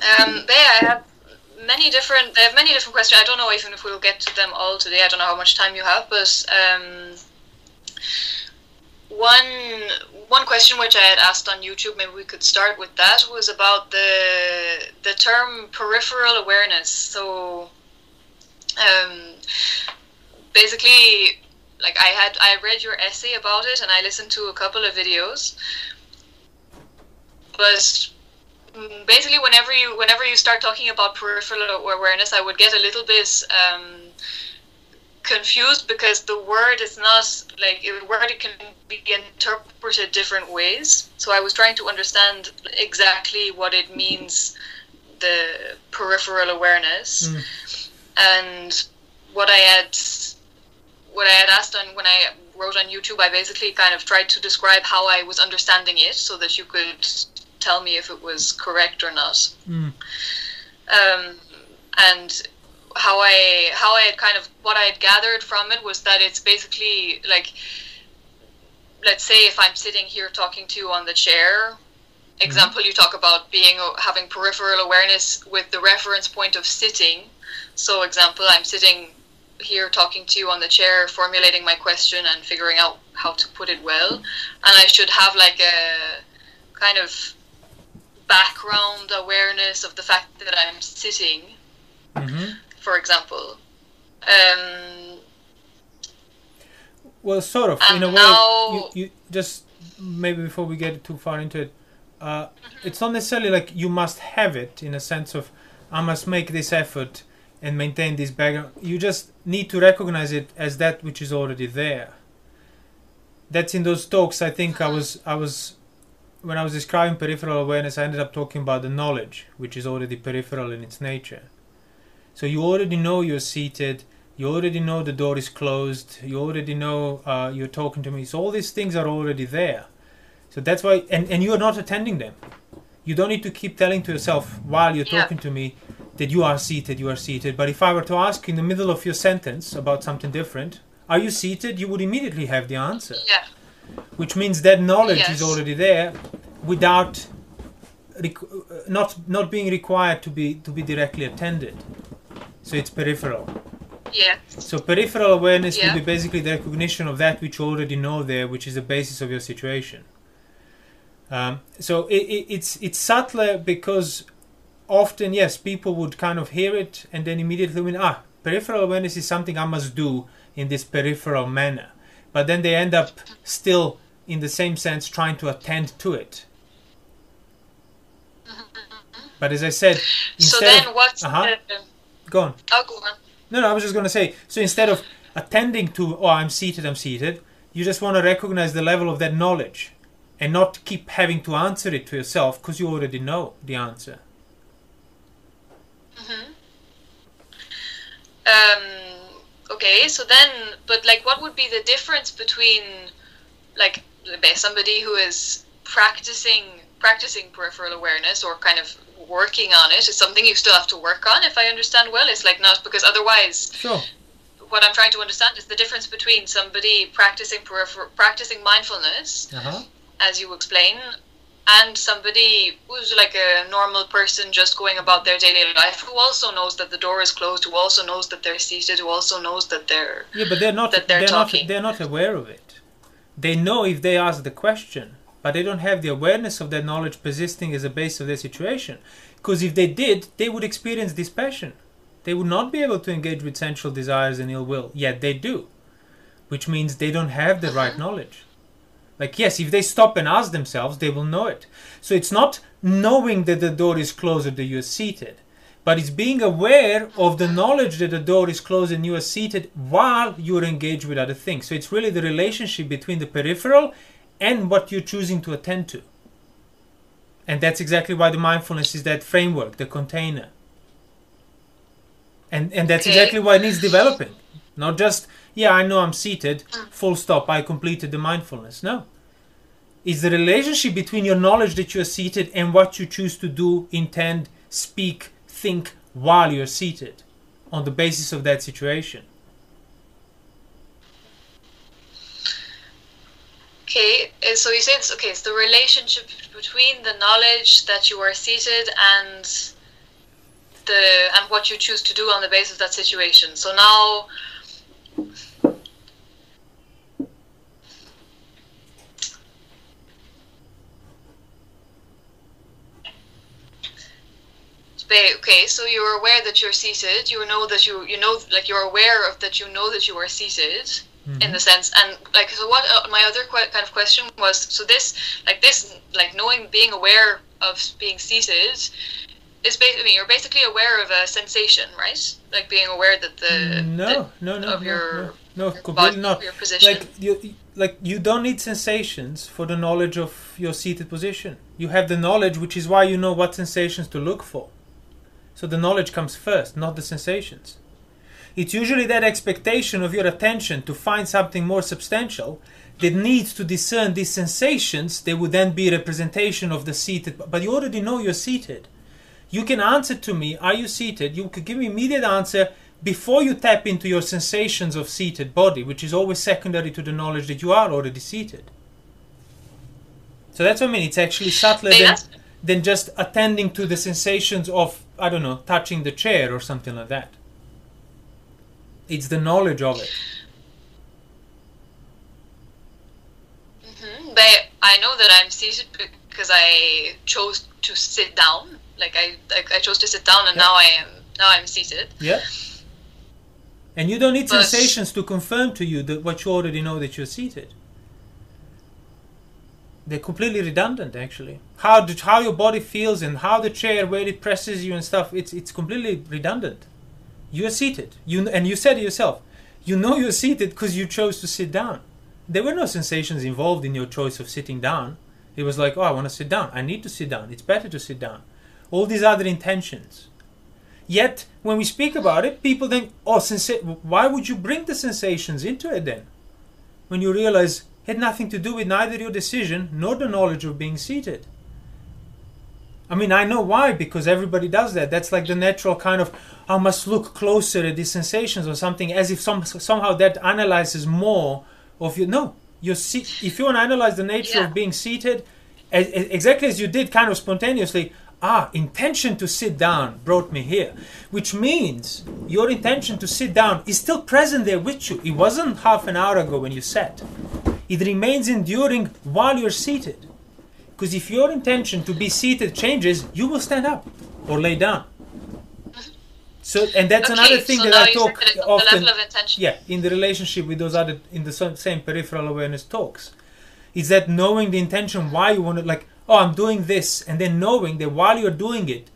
Um, they I have many different. They have many different questions. I don't know even if we'll get to them all today. I don't know how much time you have, but um, one one question which I had asked on YouTube, maybe we could start with that, was about the the term peripheral awareness. So, um, basically, like I had I read your essay about it, and I listened to a couple of videos, but basically whenever you whenever you start talking about peripheral awareness i would get a little bit um, confused because the word is not like a word it can be interpreted different ways so i was trying to understand exactly what it means the peripheral awareness Mm. and what i had what i had asked on when i wrote on youtube i basically kind of tried to describe how i was understanding it so that you could tell me if it was correct or not. Mm. um, and how I how I had kind of what I had gathered from it was that it's basically like let's say if I'm sitting here talking to you on the chair example you talk about being having peripheral awareness with the reference point of sitting. So example I'm sitting here talking to you on the chair formulating my question and figuring out how to put it well. And I should have like a kind of background awareness of the fact that I'm sitting hmm for example. Um, Well, sort of. In a way, now- you, you just maybe before we get too far into it, uh, it's not necessarily like you must have it in a sense of I must make this effort and maintain this background. You just need to recognize it as that which is already there. That's in those talks. I think I was I was when I was describing peripheral awareness. I ended up talking about the knowledge, which is already peripheral in its nature. So you already know you're seated you already know the door is closed you already know uh, you're talking to me so all these things are already there so that's why and, and you're not attending them you don't need to keep telling to yourself while you're Yeah. talking to me that you are seated you are seated but if i were to ask you in the middle of your sentence about something different are you seated you would immediately have the answer yeah, which means that knowledge is already there without uh, not not being required to be to be directly attended. So it's peripheral. Yeah, so peripheral awareness Yeah. will be basically the recognition of that which you already know there, which is the basis of your situation. Um, so it, it, it's it's subtler because often yes, people would kind of hear it and then immediately mean ah, peripheral awareness is something I must do in this peripheral manner, but then they end up still in the same sense trying to attend to it. But as I said, So then of, what's Uh-huh. the, go on. oh, go on. No, no, I was just going to say. So instead of attending to, oh, I'm seated, I'm seated, you just want to recognize the level of that knowledge and not keep having to answer it to yourself because you already know the answer. Um, okay, so then, but like, what would be the difference between, like, somebody who is practicing practicing peripheral awareness or kind of working on it? Is something you still have to work on, if I understand well. It's like not because otherwise, Sure. what I'm trying to understand is the difference between somebody practicing peripheral practicing mindfulness, Uh-huh. as you explain. And somebody who's like a normal person just going about their daily life who also knows that the door is closed, who also knows that they're seated, who also knows that they're Yeah, but they're not. That they're not. talking. They're not aware of it. They know if they ask the question, but they don't have the awareness of that knowledge persisting as a base of their situation. Because if they did, they would experience dispassion They would not be able to engage with sensual desires and ill will. Yet they do, which means they don't have the right mm-hmm. knowledge. Like yes, if they stop and ask themselves, they will know it. So it's not knowing that the door is closed or that you're seated, but it's being aware of the knowledge that the door is closed and you are seated while you're engaged with other things. So it's really the relationship between the peripheral and what you're choosing to attend to. And that's exactly why the mindfulness is that framework, the container. And and that's Okay. exactly why it needs developing. Not just, yeah, I know I'm seated, ah. full stop, I completed the mindfulness. No. It's the relationship between your knowledge that you're seated and what you choose to do, intend, speak, think while you're seated on the basis of that situation. Okay, so you say it's okay. It's the relationship between the knowledge that you are seated and the and what you choose to do on the basis of that situation. So now. Okay, so you're aware that you're seated. You know that you you know like you're aware of that. You know that you are seated Mm-hmm. in the sense and like so what uh, my other kind of question was so this like this like knowing being aware of being seated is basically I mean, you're basically aware of a sensation right like being aware that the no, no, no, of no, your- no, no, your completely body, not. your position Like you, like you don't need sensations for the knowledge of your seated position. You have the knowledge, which is why you know what sensations to look for. So the knowledge comes first, not the sensations. It's usually that expectation of your attention to find something more substantial that needs to discern these sensations. They would then be a representation of the seated. But you already know you're seated. You can answer to me, are you seated? You could give me immediate answer before you tap into your sensations of seated body, which is always secondary to the knowledge that you are already seated. So that's what I mean. It's actually subtler than, than just attending to the sensations of, I don't know, touching the chair or something like that. It's the knowledge of it. Mhm. But I know that I'm seated because I chose to sit down. Like I, like I chose to sit down, and Yeah. now I am now I'm seated. Yeah. And you don't need But- sensations to confirm to you that what you already know that you're seated. They're completely redundant, actually. How the, how your body feels and how the chair where it presses you and stuff. It's it's completely redundant. You are seated. You and you said it yourself. You know you're seated because you chose to sit down. There were no sensations involved in your choice of sitting down. It was like, oh, I want to sit down. I need to sit down. It's better to sit down. All these other intentions. Yet, when we speak about it, people think, oh, sensa- why would you bring the sensations into it then? When you realize it had nothing to do with neither your decision nor the knowledge of being seated. I mean, I know why, because everybody does that. That's like the natural kind of, I must look closer at these sensations or something, as if some, somehow that analyzes more of you. No, you're se- if you want to analyze the nature Yeah. of being seated, as, as- exactly as you did kind of spontaneously, ah, intention to sit down brought me here, which means your intention to sit down is still present there with you. It wasn't half an hour ago when you sat. It remains enduring while you're seated. Because if your intention to be seated changes, you will stand up or lay down. So, and that's okay, another thing so that I talk often. level of intention. Yeah, in the relationship with those other, in the same peripheral awareness talks, is that knowing the intention why you want to, like, oh, I'm doing this, and then knowing that while you're doing it,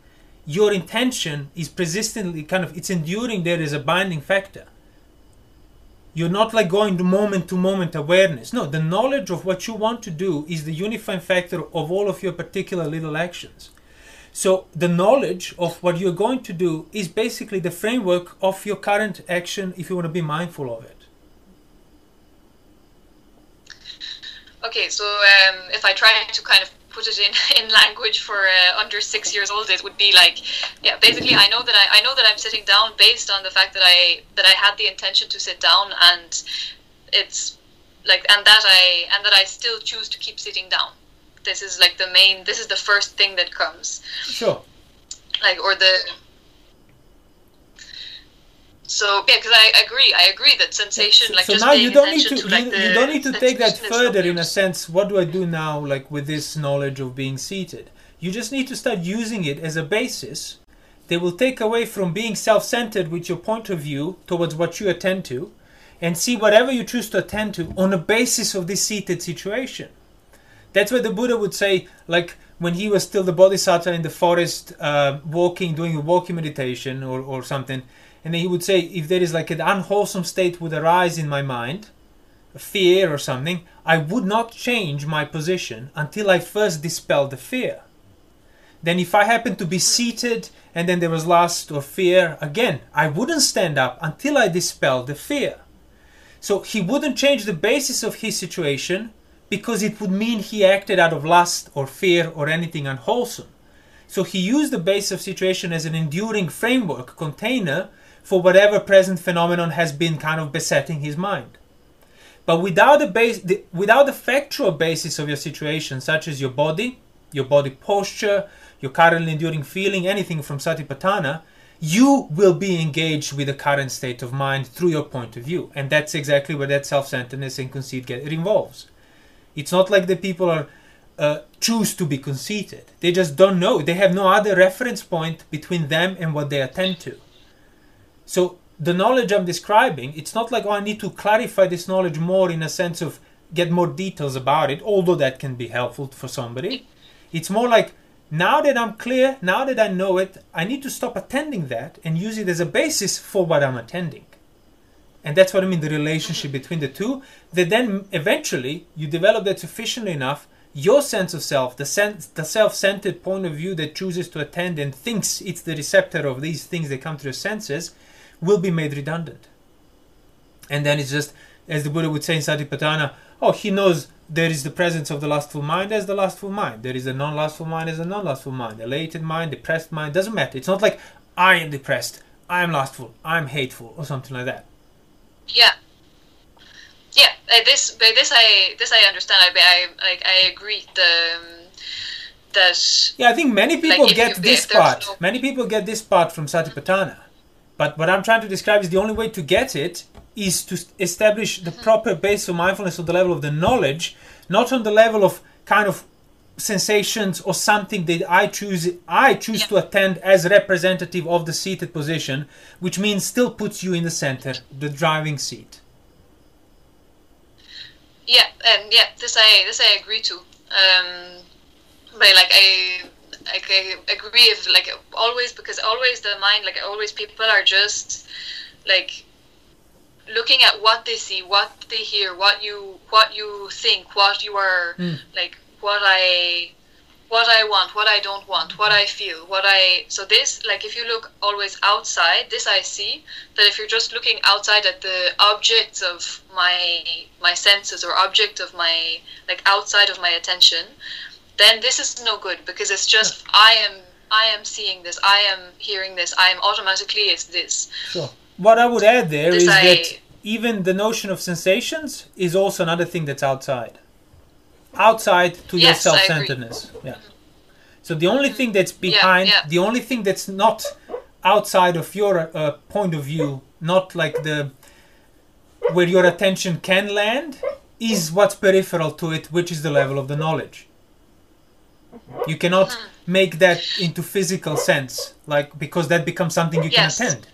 your intention is persistently kind of, it's enduring there is a binding factor. You're not like going to moment to moment awareness. No, the knowledge of what you want to do is the unifying factor of all of your particular little actions. So the knowledge of what you're going to do is basically the framework of your current action if you want to be mindful of it. Okay, so um, if I try to kind of put it in, in language for uh, under six years old, it would be like, yeah, basically, I know that I, I know that I'm sitting down based on the fact that I that I had the intention to sit down, and it's like, and that I and that I still choose to keep sitting down. This is like the main. This is the first thing that comes, Sure. like or the. So yeah, because I agree. I agree that sensation, like so just now you don't need to, to, like you, you don't need to take that further in a sense. What do I do now, like with this knowledge of being seated? You just need to start using it as a basis. They will take away from being self-centered with your point of view towards what you attend to, and see whatever you choose to attend to on the basis of this seated situation. That's where the Buddha would say, like when he was still the Bodhisattva in the forest, uh, walking, doing a walking meditation or, or something, and then he would say, if there is like an unwholesome state would arise in my mind, fear or something, I would not change my position until I first dispel the fear. Then, if I happen to be seated and then there was lust or fear, again, I wouldn't stand up until I dispel the fear. So he wouldn't change the basis of his situation because it would mean he acted out of lust or fear or anything unwholesome. So he used the base of situation as an enduring framework, container for whatever present phenomenon has been kind of besetting his mind. But without the base, the, without the factual basis of your situation, such as your body, your body posture, your currently enduring feeling, anything from Satipatthana, you will be engaged with the current state of mind through your point of view. And that's exactly where that self centeredness and conceit get, it involves. It's not like the people are uh, choose to be conceited. They just don't know. They have no other reference point between them and what they attend to. So the knowledge I'm describing, it's not like, oh, I need to clarify this knowledge more in a sense of get more details about it, although that can be helpful for somebody. It's more like, now that I'm clear, now that I know it, I need to stop attending that and use it as a basis for what I'm attending. And that's what I mean the relationship mm-hmm. between the two. That then eventually you develop that sufficiently enough, your sense of self, the, sense, the self centered point of view that chooses to attend and thinks it's the receptor of these things that come to your senses, will be made redundant. And then it's just, as the Buddha would say in Satipatthana, oh, he knows there is the presence of the lustful mind as the lustful mind. There is a non lustful mind as a non lustful mind. Elated mind, depressed mind, doesn't matter. It's not like I am depressed, I'm lustful, I'm hateful, or something like that. Yeah. Yeah, this this I this I understand. I I like I agree. The um, that yeah, I think many people like get this part. No... Many people get this part from Satipatthana. But what I'm trying to describe is the only way to get it is to establish the mm-hmm. proper base of mindfulness on the level of the knowledge, not on the level of kind of sensations or something that I choose I choose yeah. to attend as representative of the seated position, which means still puts you in the center, the driving seat. Yeah, and yeah, this I this I agree to. Um, but like I like I agree if like always because always the mind like always people are just like looking at what they see, what they hear, what you what you think, what you are mm. like what I what I want, what I don't want, what I feel, what I so this like if you look always outside, this I see that if you're just looking outside at the objects of my my senses or object of my like outside of my attention, then this is no good because it's just I am I am seeing this, I am hearing this, I am automatically it's this. Sure. What I would add there this is I, that even the notion of sensations is also another thing that's outside. Outside to yes, your self centeredness. Yeah. So the only thing that's behind, yeah, yeah. the only thing that's not outside of your uh, point of view, not like the where your attention can land, is what's peripheral to it, which is the level of the knowledge. You cannot mm-hmm. make that into physical sense, like because that becomes something you yes. can attend.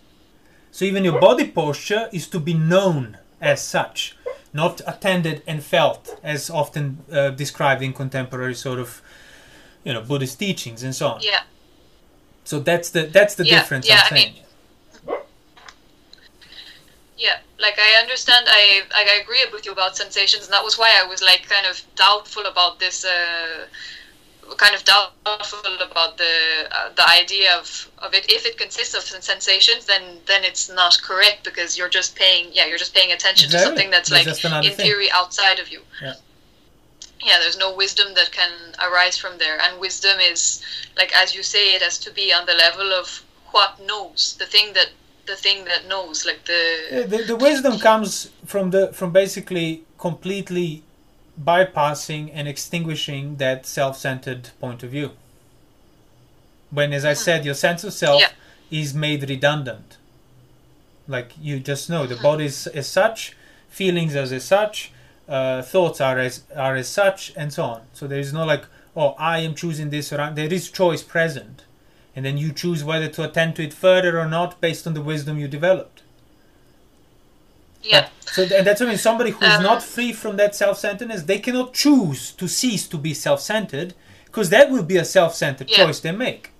So even your body posture is to be known as such, not attended and felt, as often uh, described in contemporary sort of, you know, Buddhist teachings and so on. Yeah. So that's the that's the yeah, difference. Yeah, I'm saying. I mean, yeah, like I understand, I I agree with you about sensations, and that was why I was like kind of doubtful about this. Uh, kind of doubtful about the uh, the idea of, of it. If it consists of sensations, then then it's not correct because you're just paying yeah you're just paying attention exactly. to something that's, like in thing. theory outside of you. Yeah. Yeah, there's no wisdom that can arise from there, and wisdom is like as you say, it has to be on the level of what knows, the thing that the thing that knows, like the the, the wisdom comes from the from basically completely bypassing and extinguishing that self centered point of view. When, as I said, your sense of self yeah. is made redundant. Like you just know, the body is as such, feelings as, as such, uh, thoughts are as are as such, and so on. So there is no like, oh, I am choosing this or i there is choice present, and then you choose whether to attend to it further or not based on the wisdom you developed. Yeah. So and that's I mean somebody who's um, not free from that self-centeredness, they cannot choose to cease to be self-centered because that will be a self-centered yeah. choice they make.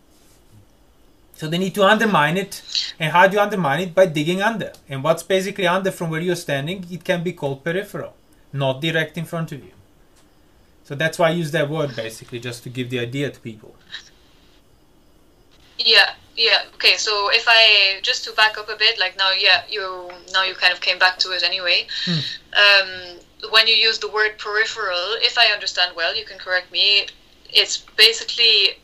So they need to undermine it. And how do you undermine it? By digging under. And what's basically under from where you're standing, it can be called peripheral, not direct in front of you. So that's why I use that word basically, just to give the idea to people. Yeah, yeah. Okay. So if I just to back up a bit, like now, yeah, you now you kind of came back to it anyway. Hmm. Um, when you use the word peripheral, if I understand well, you can correct me. It's basically,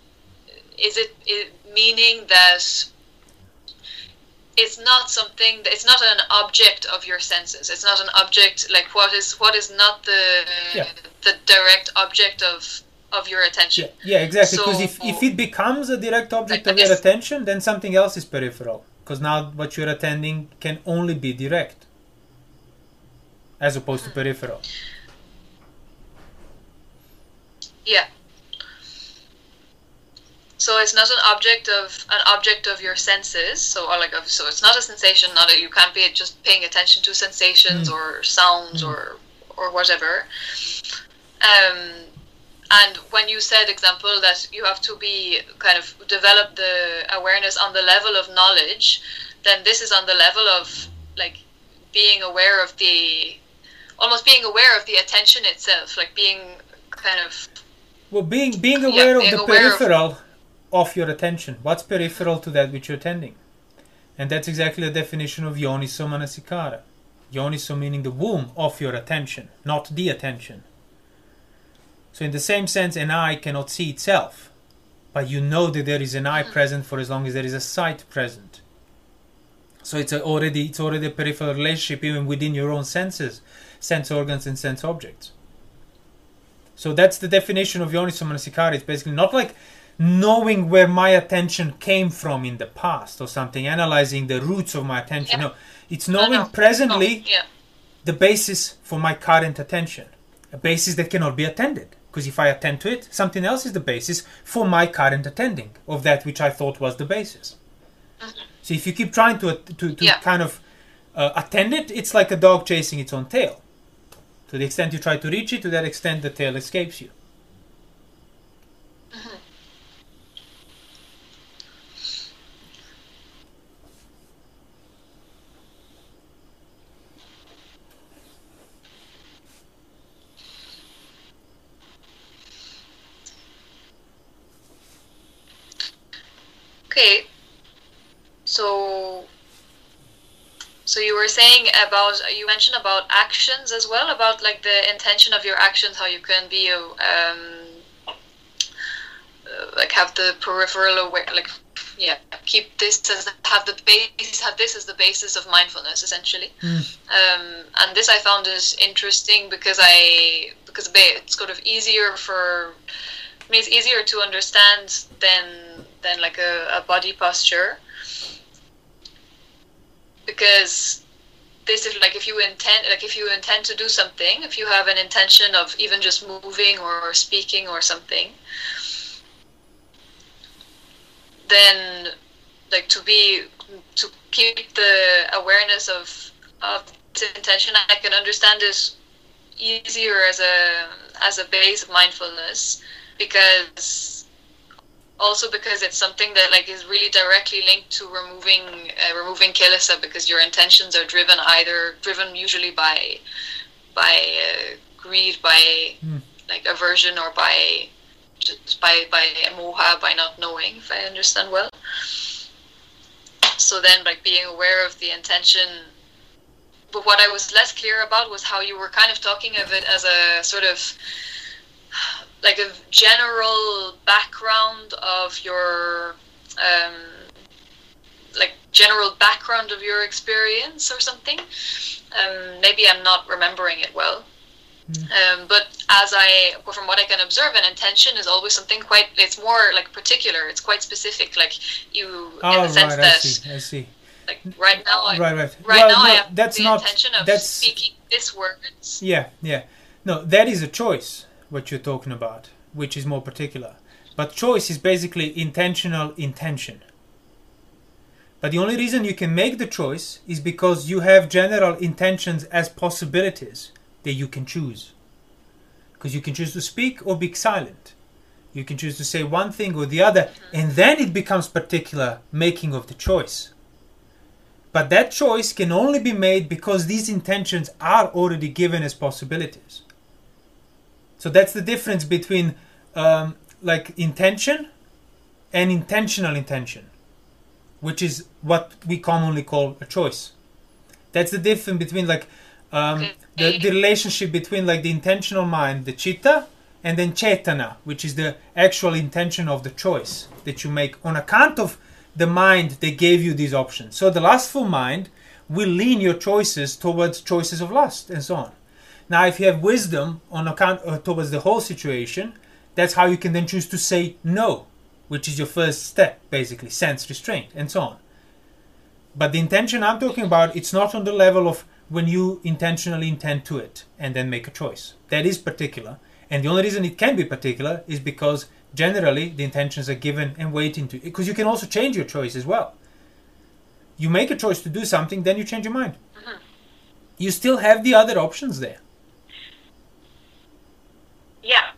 is it, it meaning that it's not something it's not an object of your senses it's not an object like what is what is not the yeah. the direct object of of your attention. Yeah, yeah exactly. Because So- if, if it becomes a direct object I of your attention, then something else is peripheral. Because now what you're attending can only be direct, as opposed Hmm. to peripheral. Yeah. So it's not an object of an object of your senses. So or like of, so it's not a sensation. Not a, you can't be just paying attention to sensations Mm. or sounds Mm. or or whatever. Um, and when you said example that you have to be kind of develop the awareness on the level of knowledge, then this is on the level of like being aware of the almost being aware of the attention itself, like being kind of Well, being being aware being of the aware of- peripheral of your attention. What's peripheral to that which you're attending? And that's exactly the definition of yoniso manasikara. Yoniso meaning the womb of your attention, not the attention. So in the same sense, an eye cannot see itself, but you know that there is an eye hmm. present for as long as there is a sight present. So it's a already it's already a peripheral relationship even within your own senses, sense organs and sense objects. So that's the definition of yoniso manasikara. It's basically not like knowing where my attention came from in the past or something, analyzing the roots of my attention. Yeah. No, it's knowing no. presently Oh, yeah. the basis for my current attention, a basis that cannot be attended. Because if I attend to it, something else is the basis for my current attending of that which I thought was the basis. So if you keep trying to to, to Mm-hmm. Yeah. kind of uh, attend it, it's like a dog chasing its own tail. To the extent you try to reach it, to that extent the tail escapes you. Okay. So so you were saying about you mentioned about actions as well about like the intention of your actions how you can be a um uh, like have the peripheral aware like yeah keep this as have the basis have this as the basis of mindfulness essentially. Um, and this I found is interesting because I because it's sort of easier for I mean, it's easier to understand than than like a, a body posture because this is like if you intend like if you intend to do something if you have an intention of even just moving or speaking or something then like to be to keep the awareness of of this intention i can understand this easier as a as a base of mindfulness because also because it's something that like is really directly linked to removing uh, removing kilesa because your intentions are driven either driven usually by by uh, greed by Mm. like aversion or by just by by moha by not knowing if i understand well so then like being aware of the intention but what i was less clear about was how you were kind of talking of it as a sort of like a general background of your um, like general background of your experience or something. Um, maybe i'm not remembering it well. Um, but as i well, from what i can observe an intention is always something quite it's more like particular. It's quite specific. Like you in Oh, the sense right, I that see, I see. like right now I, Right, right. right Well, now i have that's the not- intention of that's- speaking this words. Yeah, yeah. No, that is a choice, what you're talking about, which is more particular. But choice is basically intentional intention. But the only reason you can make the choice is because you have general intentions as possibilities that you can choose. Because you can choose to speak or be silent. You can choose to say one thing or the other, and then it becomes particular making of the choice. But that choice can only be made because these intentions are already given as possibilities. So that's the difference between um, like intention and intentional intention, which is what we commonly call a choice. That's the difference between like um, the, the relationship between like the intentional mind, the chitta, and then chetana, which is the actual intention of the choice that you make on account of the mind that gave you these options. So the lustful mind will lean your choices towards choices of lust and so on. Now, if you have wisdom on account uh, towards the whole situation, That's how you can then choose to say no, which is your first step, basically, sense restraint, and so on. But the intention I'm talking about, it's not on the level of when you intentionally intend to it and then make a choice. That is particular. And the only reason it can be particular is because generally the intentions are given and waiting to because you can also change your choice as well. You make a choice to do something, then you change your mind. Mm-hmm. You still have the other options there. Yeah.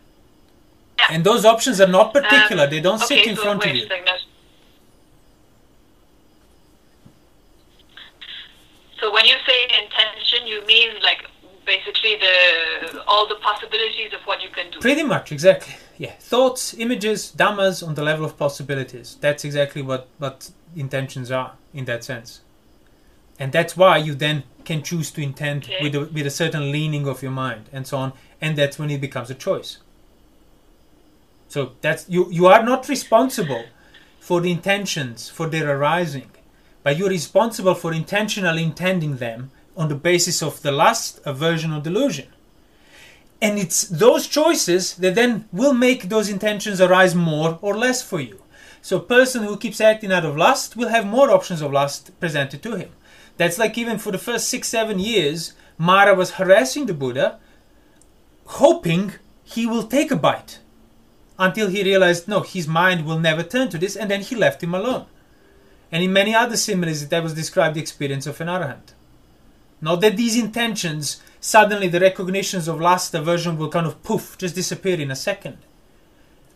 Yeah. And those options are not particular, Um, they don't sit okay, in so front of you. So when you say intention, you mean like basically the all the possibilities of what you can do. Pretty much, exactly. Yeah. Thoughts, images, dhammas on the level of possibilities. That's exactly what, what intentions are in that sense. And that's why you then can choose to intend Okay. with, a, with a certain leaning of your mind and so on. And that's when it becomes a choice. So that's you, you are not responsible for the intentions, for their arising, but you're responsible for intentionally intending them on the basis of the lust, aversion, or delusion. And it's those choices that then will make those intentions arise more or less for you. So a person who keeps acting out of lust will have more options of lust presented to him. That's like even for the first six, seven years, Mara was harassing the Buddha, hoping he will take a bite. Until he realized, no, his mind will never turn to this, and then he left him alone. And in many other similes, that was described the experience of an arahant. Not that these intentions, suddenly the recognitions of lust aversion will kind of poof, just disappear in a second.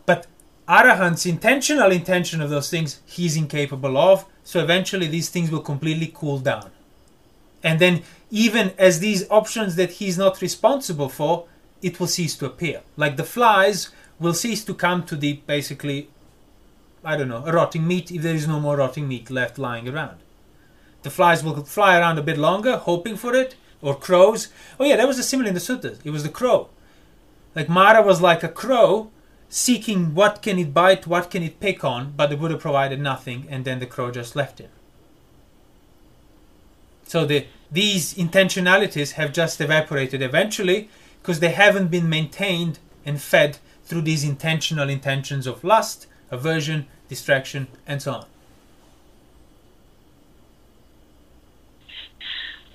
But Arahant's intentional intention of those things, he's incapable of, so eventually these things will completely cool down. And then, even as these options that he's not responsible for, it will cease to appear. Like the flies will cease to come to the basically, I don't know, a rotting meat if there is no more rotting meat left lying around. The flies will fly around a bit longer, hoping for it, or crows. Oh yeah, that was a simile in the suttas. It was the crow. Like Mara was like a crow, seeking what can it bite, what can it pick on, but the Buddha provided nothing, and then the crow just left him. So the these intentionalities have just evaporated eventually because they haven't been maintained and fed through these intentional intentions of lust, aversion, distraction, and so on.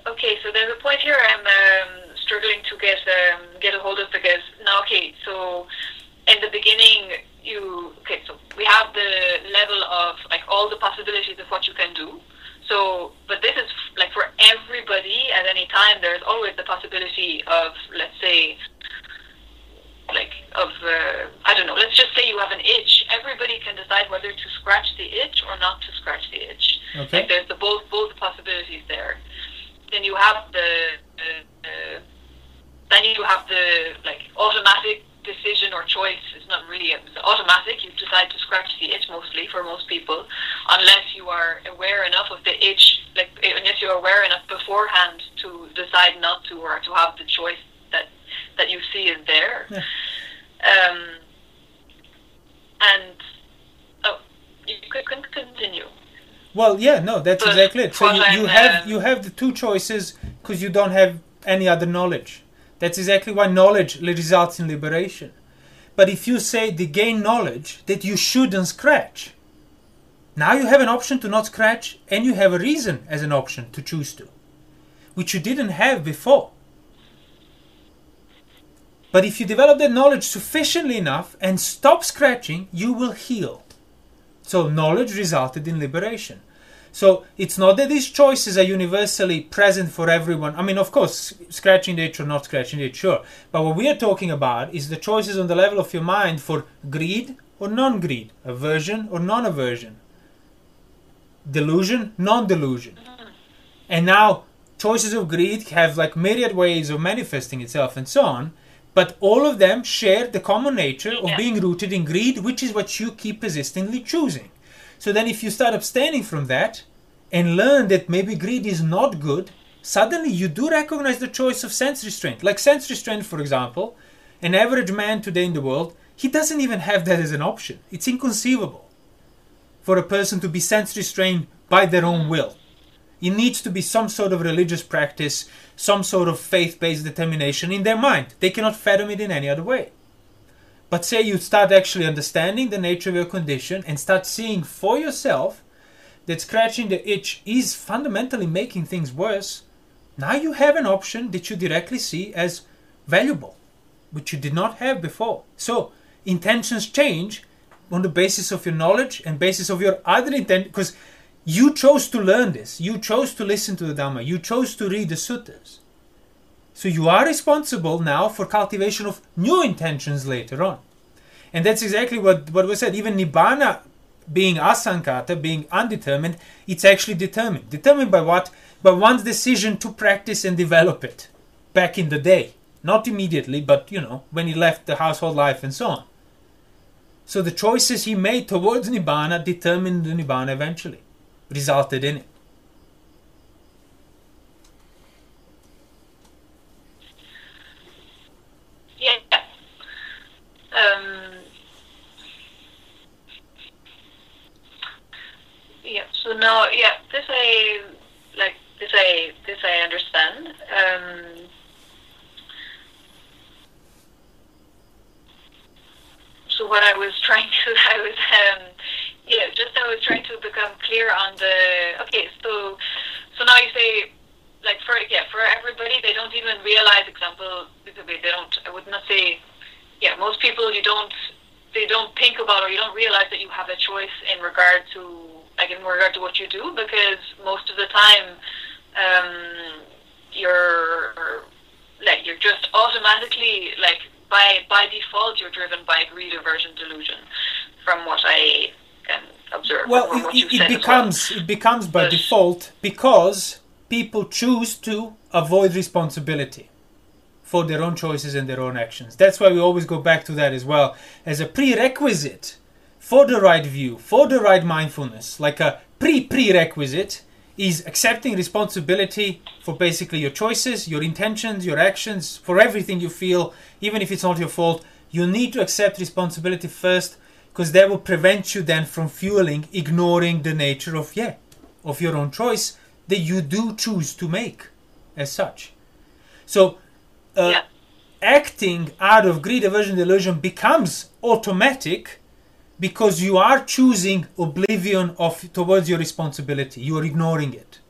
Okay, so there's a point here I'm um, struggling to get um, get a hold of because now, okay, so in the beginning, you okay, so we have the level of like all the possibilities of what you can do. So, but this is like for everybody at any time. There's always the possibility of, let's say, like of uh, I don't know. Let's just say you have an itch. Everybody can decide whether to scratch the itch or not to scratch the itch. Okay. Like there's the both both possibilities there. Then you have the uh, uh, then you have the like automatic decision or choice. It's not really it's automatic. You decide to scratch the itch mostly for most people, unless you are aware enough of the itch, like unless you're aware enough beforehand to decide not to or to have the choice that that you see is there. Yeah. Um, and oh, you could con- continue. Well, yeah, no, that's But exactly it. So you, you have um, you have the two choices because you don't have any other knowledge. That's exactly why knowledge results in liberation. But if you say the gain knowledge that you shouldn't scratch, now you have an option to not scratch, and you have a reason as an option to choose to, which you didn't have before. But if you develop that knowledge sufficiently enough and stop scratching, you will heal. So knowledge resulted in liberation. So it's not that these choices are universally present for everyone. I mean, of course, scratching the itch or not scratching the itch, sure. But what we are talking about is the choices on the level of your mind for greed or non-greed, aversion or non-aversion, delusion, non-delusion. And now choices of greed have like myriad ways of manifesting itself and so on. But all of them share the common nature of Yeah. being rooted in greed, which is what you keep persistently choosing. So then, if you start abstaining from that and learn that maybe greed is not good, suddenly you do recognize the choice of sense restraint. Like sense restraint, for example, an average man today in the world, he doesn't even have that as an option. It's inconceivable for a person to be sense restrained by their own will. It needs to be some sort of religious practice, some sort of faith based determination in their mind. They cannot fathom it in any other way. But say you start actually understanding the nature of your condition and start seeing for yourself that scratching the itch is fundamentally making things worse. Now you have an option that you directly see as valuable, which you did not have before. So intentions change on the basis of your knowledge and basis of your other intent because you chose to learn this. You chose to listen to the Dhamma. You chose to read the suttas. So you are responsible now for cultivation of new intentions later on. And that's exactly what, what was said. Even Nibbana being asankata, being undetermined, it's actually determined. Determined by what? By one's decision to practice and develop it back in the day. Not immediately, but you know, when he left the household life and so on. So the choices he made towards Nibbana determined the Nibbana eventually, resulted in it. Yeah. Yeah. So now, yeah, this I like. This I this I understand. Um, so what I was trying to, I was, um, yeah, just I was trying to become clear on the. Okay, so so now you say like for yeah for everybody they don't even realize example they don't I would not say yeah most people you don't they don't think about or you don't realize that you have a choice in regard to like in regard to what you do because most of the time um, you're like you're just automatically like by by default you're driven by greed aversion delusion from what I can observe well it, it, it becomes well. it becomes by but, default because people choose to avoid responsibility for their own choices and their own actions. That's why we always go back to that as well as a prerequisite for the right view, for the right mindfulness, like a pre prerequisite is accepting responsibility for basically your choices, your intentions, your actions, for everything you feel, even if it's not your fault. You need to accept responsibility first because that will prevent you then from fueling, ignoring the nature of, yeah, of your own choice that you do choose to make as such. So, uh, yeah. acting out of greed, aversion, delusion becomes automatic because you are choosing oblivion of towards your responsibility. You are ignoring it.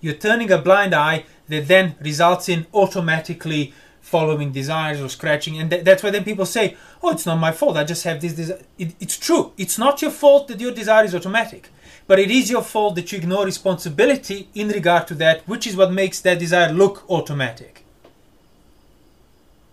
You're turning a blind eye that then results in automatically following desires or scratching, and th- that's why then people say, "Oh, it's not my fault. I just have this desire." It, it's true. It's not your fault that your desire is automatic but it is your fault that you ignore responsibility in regard to that, which is what makes that desire look automatic.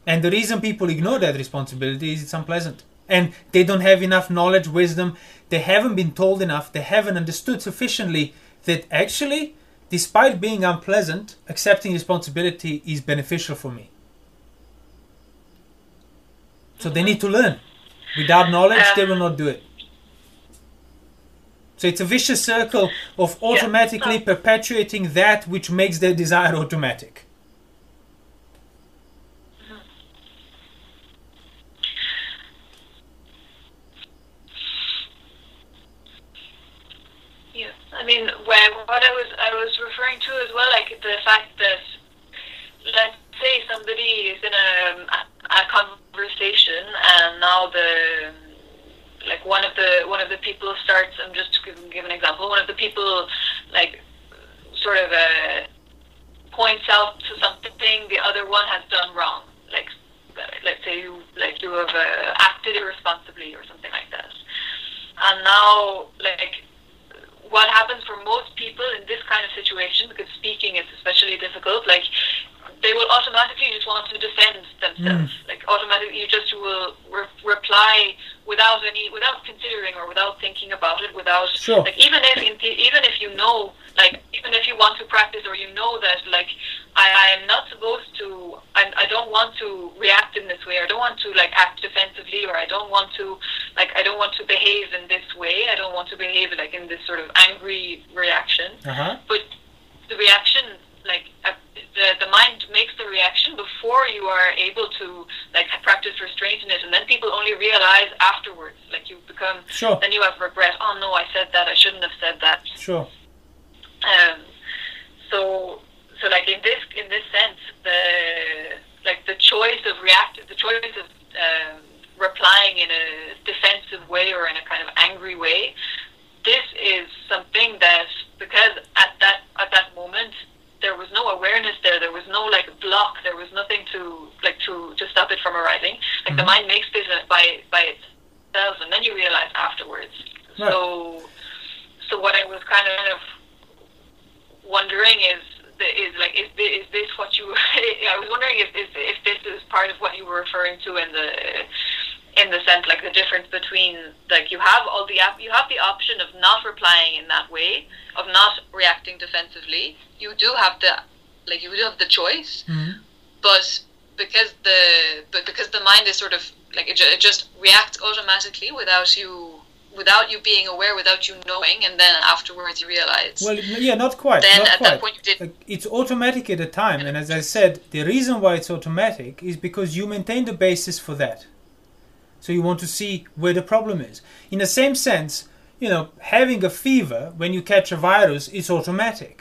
And the reason people ignore that responsibility is it's unpleasant. And they don't have enough knowledge, wisdom, they haven't been told enough, they haven't understood sufficiently that actually, despite being unpleasant, accepting responsibility is beneficial for me. So they need to learn. Without knowledge, they will not do it. So it's a vicious circle of automatically yeah. perpetuating that which makes their desire automatic. Yeah, I what I was I was referring to as well, like the fact that let's say somebody is in a, a conversation and now the like one of the one of the people starts. I'm just to give, an example. One of the people like sort of uh, points out to something the other one has done wrong. Like let's say you like you have uh, acted irresponsibly or something like that. And now like what happens for most people in this kind of situation, because speaking is especially difficult, like they will automatically just want to defend themselves. Mm. Like automatically, you just will re- reply without any, without considering or without thinking about it. Without sure. like even if even if you know, like even if you want to practice or you know that like I, I am not supposed to, I, I don't want to react in this way. I don't want to like act defensively or I don't want to like I don't want to behave in this way. I don't want to behave like in this sort of angry reaction. Uh-huh. But the reaction like. Uh, the, the mind makes the reaction before you are able to like practice restraint in it and then people only realize afterwards like you become sure. then you have regret oh no i said that i shouldn't have said that sure um so so like in this in this sense, the like the choice of react the choice of um, replying in a defensive way or in a kind of angry way. This is something that because at that at that moment there was no awareness there. There was no like block. There was nothing to like to to stop it from arising. Like mm-hmm. the mind makes this uh, by by itself, and then you realize afterwards. So, so what I was kind of wondering is is like is this, is this what you? I was wondering if this if this is part of what you were referring to in the in the sense like the difference between like you have all the app you have the option of not replying in that way of not reacting defensively you do have the like you do have the choice Mhm. but because the but because the mind is sort of like it, it just reacts automatically without you without you being aware without you knowing and then afterwards you realize Well, yeah, not quite. then not at quite. that point you did it's automatic at a time, and as I said, the reason why it's automatic is because you maintain the basis for that. So you want to see where the problem is. In the same sense, you know, having a fever when you catch a virus is automatic.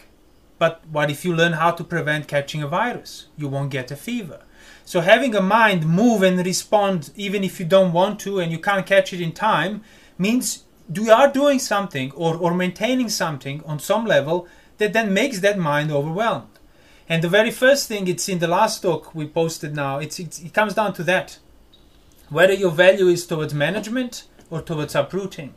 But what if you learn how to prevent catching a virus? You won't get a fever. So having a mind move and respond even if you don't want to and you can't catch it in time means we are doing something or, or maintaining something on some level that then makes that mind overwhelmed. And the very first thing it's in the last talk we posted now, it's, it's it comes down to that. Whether your value is towards management or towards uprooting.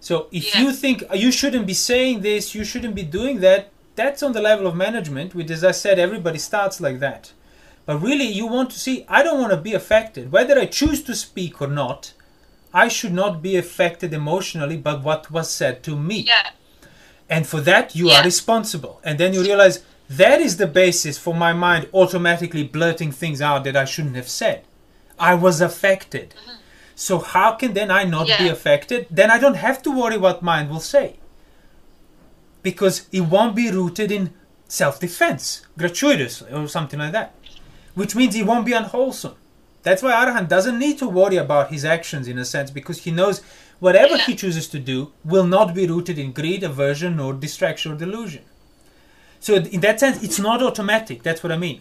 So if Yeah. you think "Oh, you shouldn't be saying this, you shouldn't be doing that, that's on the level of management, which as I said, everybody starts like that. But really you want to see I don't want to be affected. Whether I choose to speak or not, I should not be affected emotionally by what was said to me. yeah And for that, you Yeah. are responsible. And then you realize that is the basis for my mind automatically blurting things out that I shouldn't have said. I was affected. So, how can then I not be Mm-hmm. Affected? Then I don't have to worry what mind will say. Because it won't be rooted in self defense, gratuitously, or something like that. Which means it won't be unwholesome. That's why Arahant doesn't need to worry about his actions in a sense because he knows whatever he chooses to do will not be rooted in greed, aversion, or distraction or delusion. So, in that sense, it's not automatic. That's what I mean.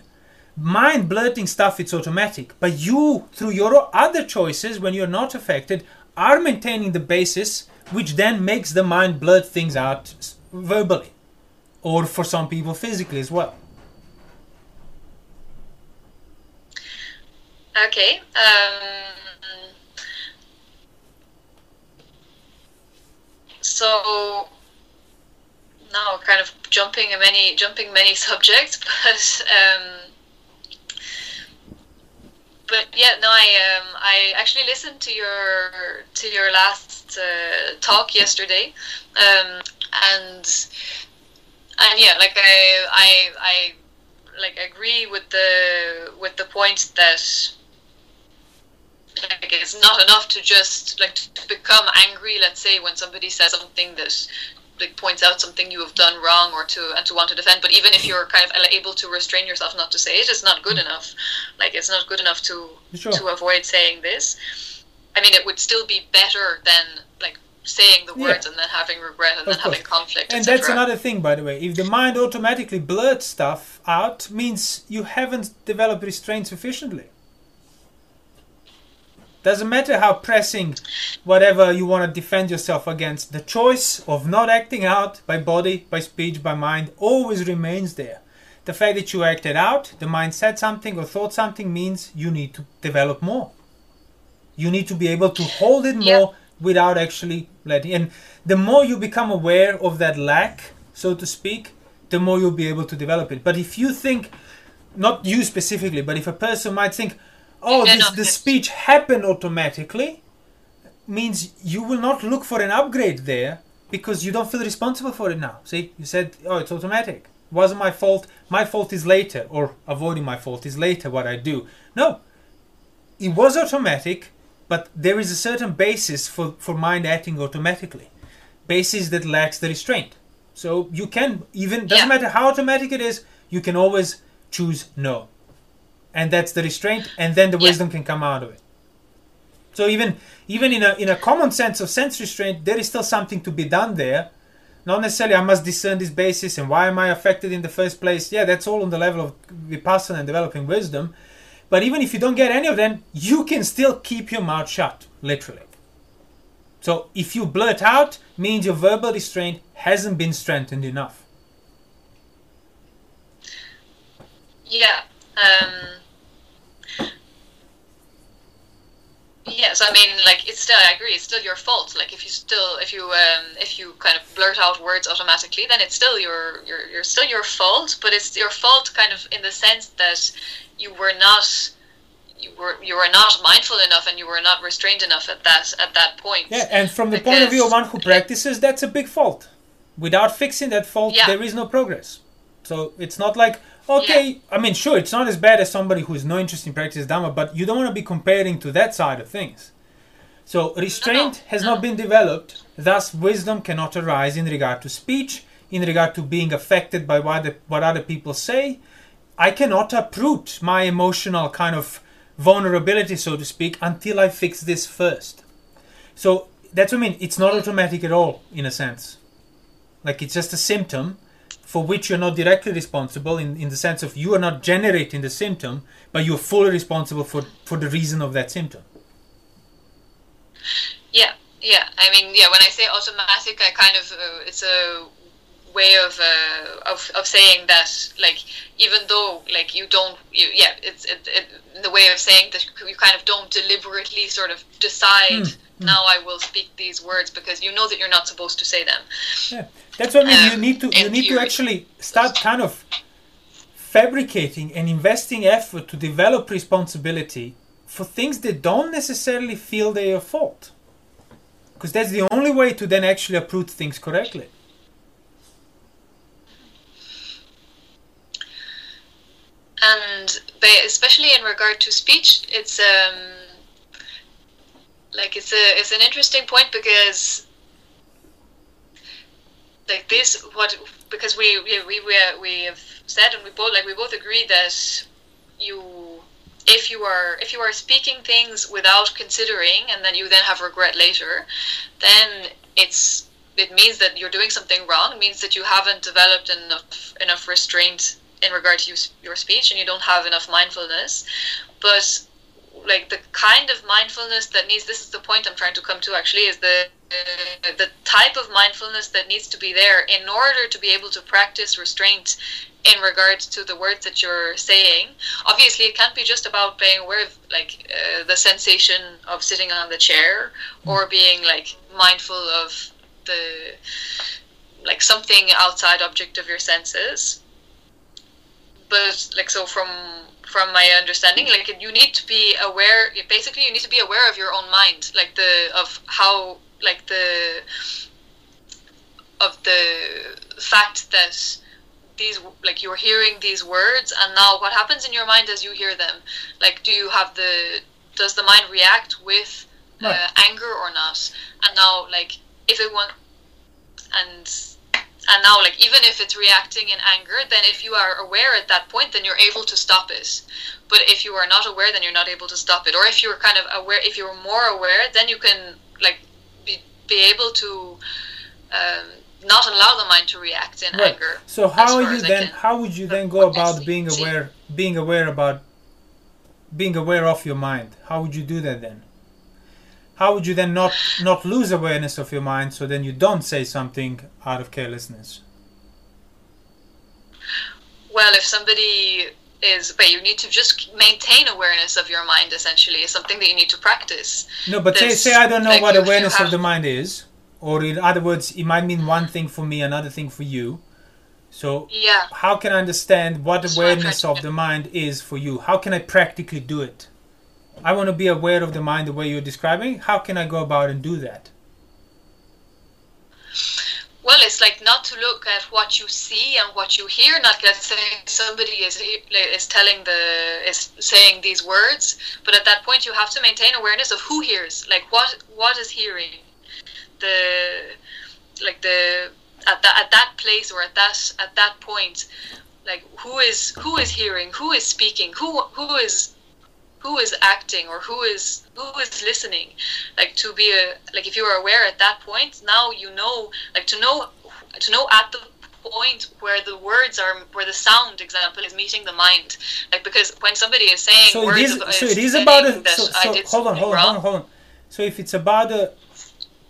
Mind blurting stuff, it's automatic. But you, through your other choices, when you're not affected, are maintaining the basis, which then makes the mind blurt things out verbally, or for some people, physically as well. Okay. Um, so now kind of jumping many jumping many subjects, but um, but yeah, no, I um, I actually listened to your to your last uh, talk yesterday, um, and and yeah, like I I I like agree with the with the point that like it's not enough to just like to become angry let's say when somebody says something that like points out something you have done wrong or to and to want to defend but even if you're kind of able to restrain yourself not to say it it's not good hmm. enough like it's not good enough to Sure. to avoid saying this i mean it would still be better than like saying the Yeah. words and then having regret and Of then having conflict And that's another thing, by the way. If the mind automatically blurts stuff out, means you haven't developed restraint sufficiently. Doesn't matter how pressing whatever you want to defend yourself against, the choice of not acting out by body, by speech, by mind always remains there. The fact that you acted out, the mind said something or thought something means you need to develop more. You need to be able to hold it Yeah. more without actually letting. And the more you become aware of that lack, so to speak, the more you'll be able to develop it. But if you think, not you specifically, but if a person might think, oh, this, the speech happened automatically, means you will not look for an upgrade there because you don't feel responsible for it now. See, you said, oh, it's automatic. Wasn't my fault. My fault is later, or avoiding my fault is later what I do. No, it was automatic, but there is a certain basis for, for mind acting automatically. Basis that lacks the restraint. So you can even doesn't Yeah. matter how automatic it is, you can always choose no. And that's the restraint, and then the Yeah. wisdom can come out of it. So even even in a in a common sense of sense restraint, there is still something to be done there. Not necessarily I must discern this basis and why am I affected in the first place. Yeah, that's all on the level of vipassana and developing wisdom. But even if you don't get any of them, you can still keep your mouth shut, literally. So if you blurt out, means your verbal restraint hasn't been strengthened enough. Yeah. Um, yes, I mean, like it's still. I agree. It's still your fault. Like if you still, if you, um, if you kind of blurt out words automatically, then it's still your, your, your, still your fault. But it's your fault, kind of, in the sense that you were not, you were, you were not mindful enough, and you were not restrained enough at that, at that point. Yeah, and from the point of view of one who practices, that's a big fault. Without fixing that fault, Yeah. there is no progress. So it's not like okay. I mean, sure, it's not as bad as somebody who has no interest in practice dharma, but you don't want to be comparing to that side of things. So restraint has not been developed. Thus, wisdom cannot arise in regard to speech, in regard to being affected by what the, what other people say. I cannot uproot my emotional kind of vulnerability, so to speak, until I fix this first. So that's what I mean. It's not mm. automatic at all, in a sense. Like it's just a symptom for which you're not directly responsible in, in the sense of you are not generating the symptom, but you're fully responsible for, for the reason of that symptom. Yeah, yeah. I mean, yeah. When I say automatic, I kind of uh, it's a way of, uh, of of saying that like even though like you don't you yeah it's it, it, the way of saying that you kind of don't deliberately sort of decide now I will speak these words because you know that you're not supposed to say them. Yeah, that's what I mean. you Um, need to you need to actually start kind of fabricating and investing effort to develop responsibility for things that don't necessarily feel they're your fault. Because that's the only way to then actually uproot things correctly. and especially in regard to speech it's um like it's a it's an interesting point because like this what because we we we we, have said and we both like we both agree that you if you are if you are speaking things without considering and then you then have regret later then it's it means that you're doing something wrong. It means that you haven't developed enough enough restraint in regard to you- your speech and you don't have enough mindfulness. But like the kind of mindfulness that needs this is the point i'm trying to come to actually is the uh, the type of mindfulness that needs to be there in order to be able to practice restraint in regards to the words that you're saying. Obviously it can't be just about being aware of like uh, the sensation of sitting on the chair or being like mindful of the like something outside object of your senses. But like so from from my understanding like you need to be aware basically you need to be aware of your own mind like the of how like the of the fact that these like you're hearing these words and now what happens in your mind as you hear them like do you have the does the mind react with uh, Right. anger or not and now like if it wants and and now like even if it's reacting in anger then if you are aware at that point then you're able to stop it but if you are not aware then you're not able to stop it or if you're kind of aware if you're more aware then you can like be, be able to um, not allow the mind to react in Right. anger So how are you then? How would you then go about being aware? Being aware about being aware of your mind. How would you do that then? How would you then not not lose awareness of your mind so then you don't say something out of carelessness? well if somebody is but you need to just maintain awareness of your mind essentially is something that you need to practice No, but say This- say I don't know like what awareness of the mind is, or in other words, it might mean one thing for me, another thing for you. So yeah how can I understand what That's awareness of the mind is for you? How can I practically do it? I want to be aware of the mind the way you're describing. How can I go about and do that? Well, it's like not to look at what you see and what you hear. Not let's say somebody is is telling the is saying these words, but at that point you have to maintain awareness of who hears. Like what what is hearing, the like the at that at that place or at that at that point, like who is who is hearing, who is speaking, who who is who is acting or who is who is listening like to be a like if you are aware at that point now you know like to know to know at the point where the words are where the sound example is meeting the mind like because when somebody is saying So it words is. of- So it is about a. So, I so hold on, hold on, hold on, hold on. So if it's about a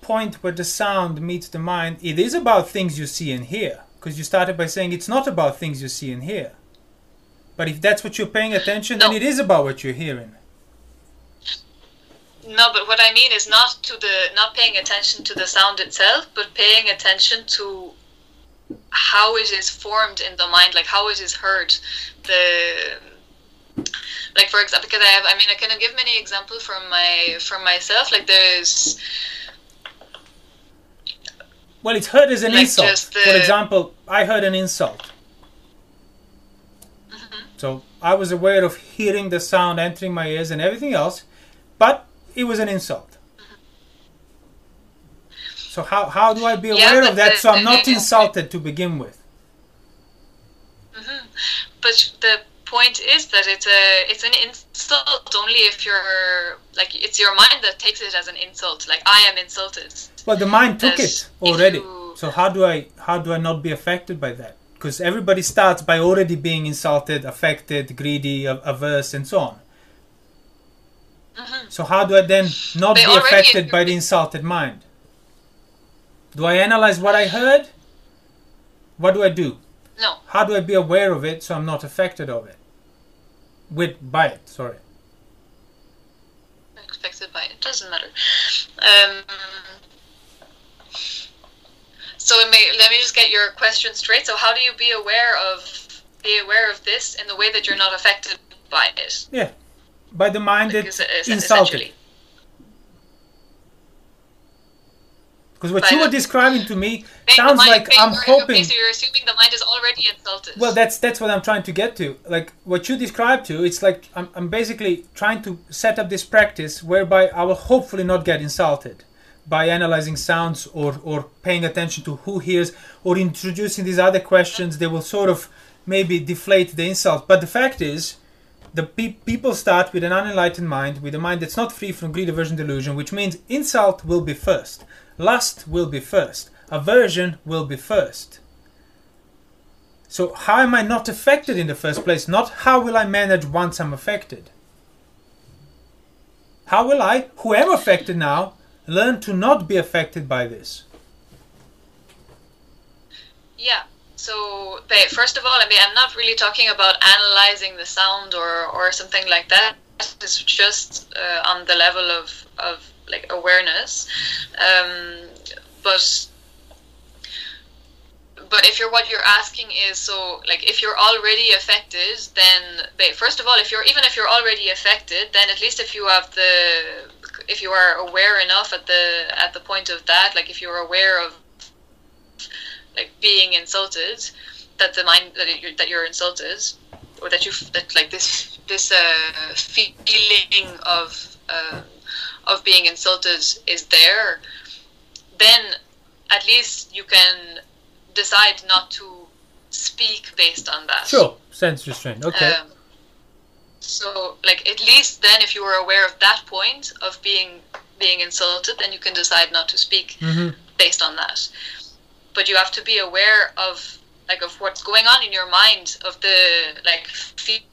point where the sound meets the mind, it is about things you see and hear. Because you started by saying it's not about things you see and hear. But if that's what you're paying attention, No. then it is about what you're hearing. No, but what I mean is not to the not paying attention to the sound itself, but paying attention to how it is formed in the mind, like how it is heard. The like for example, because I have, I mean, I can give many examples from my from myself. Like there's Well, it's heard as an Like insult. the- For example, I heard an insult. Mm-hmm. So I was aware of hearing the sound entering my ears and everything else, but it was an insult. So how, how do I be aware but of that the- so I'm the- not insulted to begin with? but the point is that it's a it's an insult only if you're like it's your mind that takes it as an insult. Like I am insulted. Well, the mind took As it already. you- So how do I how do I not be affected by that? Because everybody starts by already being insulted, affected, greedy, averse, and so on. So how do I then not They be affected by the insulted mind? Do I analyze what I heard? What do I do? No. How do I be aware of it so I'm not affected of it? With by it, sorry. Affected by it doesn't matter um, so may, let me just get your question straight so how do you be aware of be aware of this in the way that you're not affected by it Yeah. By the mind Like, that's is- is- insulted. Because what By you were the- describing to me sounds mind- like I'm okay, hoping so you're assuming the mind is already insulted Well, that's that's what I'm trying to get to. Like what you described to, it's like I'm, I'm basically trying to set up this practice whereby I will hopefully not get insulted by analyzing sounds or or paying attention to who hears or introducing these other questions. They will sort of maybe deflate the insult. But the fact is, the pe- people start with an unenlightened mind, with a mind that's not free from greed, aversion, delusion, which means insult will be first, lust will be first, aversion will be first. So how am I not affected in the first place? Not how will I manage once I'm affected? How will I, who am affected now, learn to not be affected by this? Yeah. So, first of all, I mean, I'm not really talking about analyzing the sound or, or something like that. It's just uh, on the level of, of like awareness. Um, but but if you're what you're asking is so like if you're already affected, then first of all, if you're even if you're already affected, then at least if you have the if you are aware enough at the at the point of that, like if you're aware of like being insulted that the mind that you're, that you're insulted or that you that like this this uh, feeling of uh, of being insulted is there then at least you can decide not to speak based on that Sure, sense restraint. Okay. um, so, like, at least then, if you were aware of that point of being being insulted, then you can decide not to speak hmm based on that. But you have to be aware of like of what's going on in your mind, of the like feeling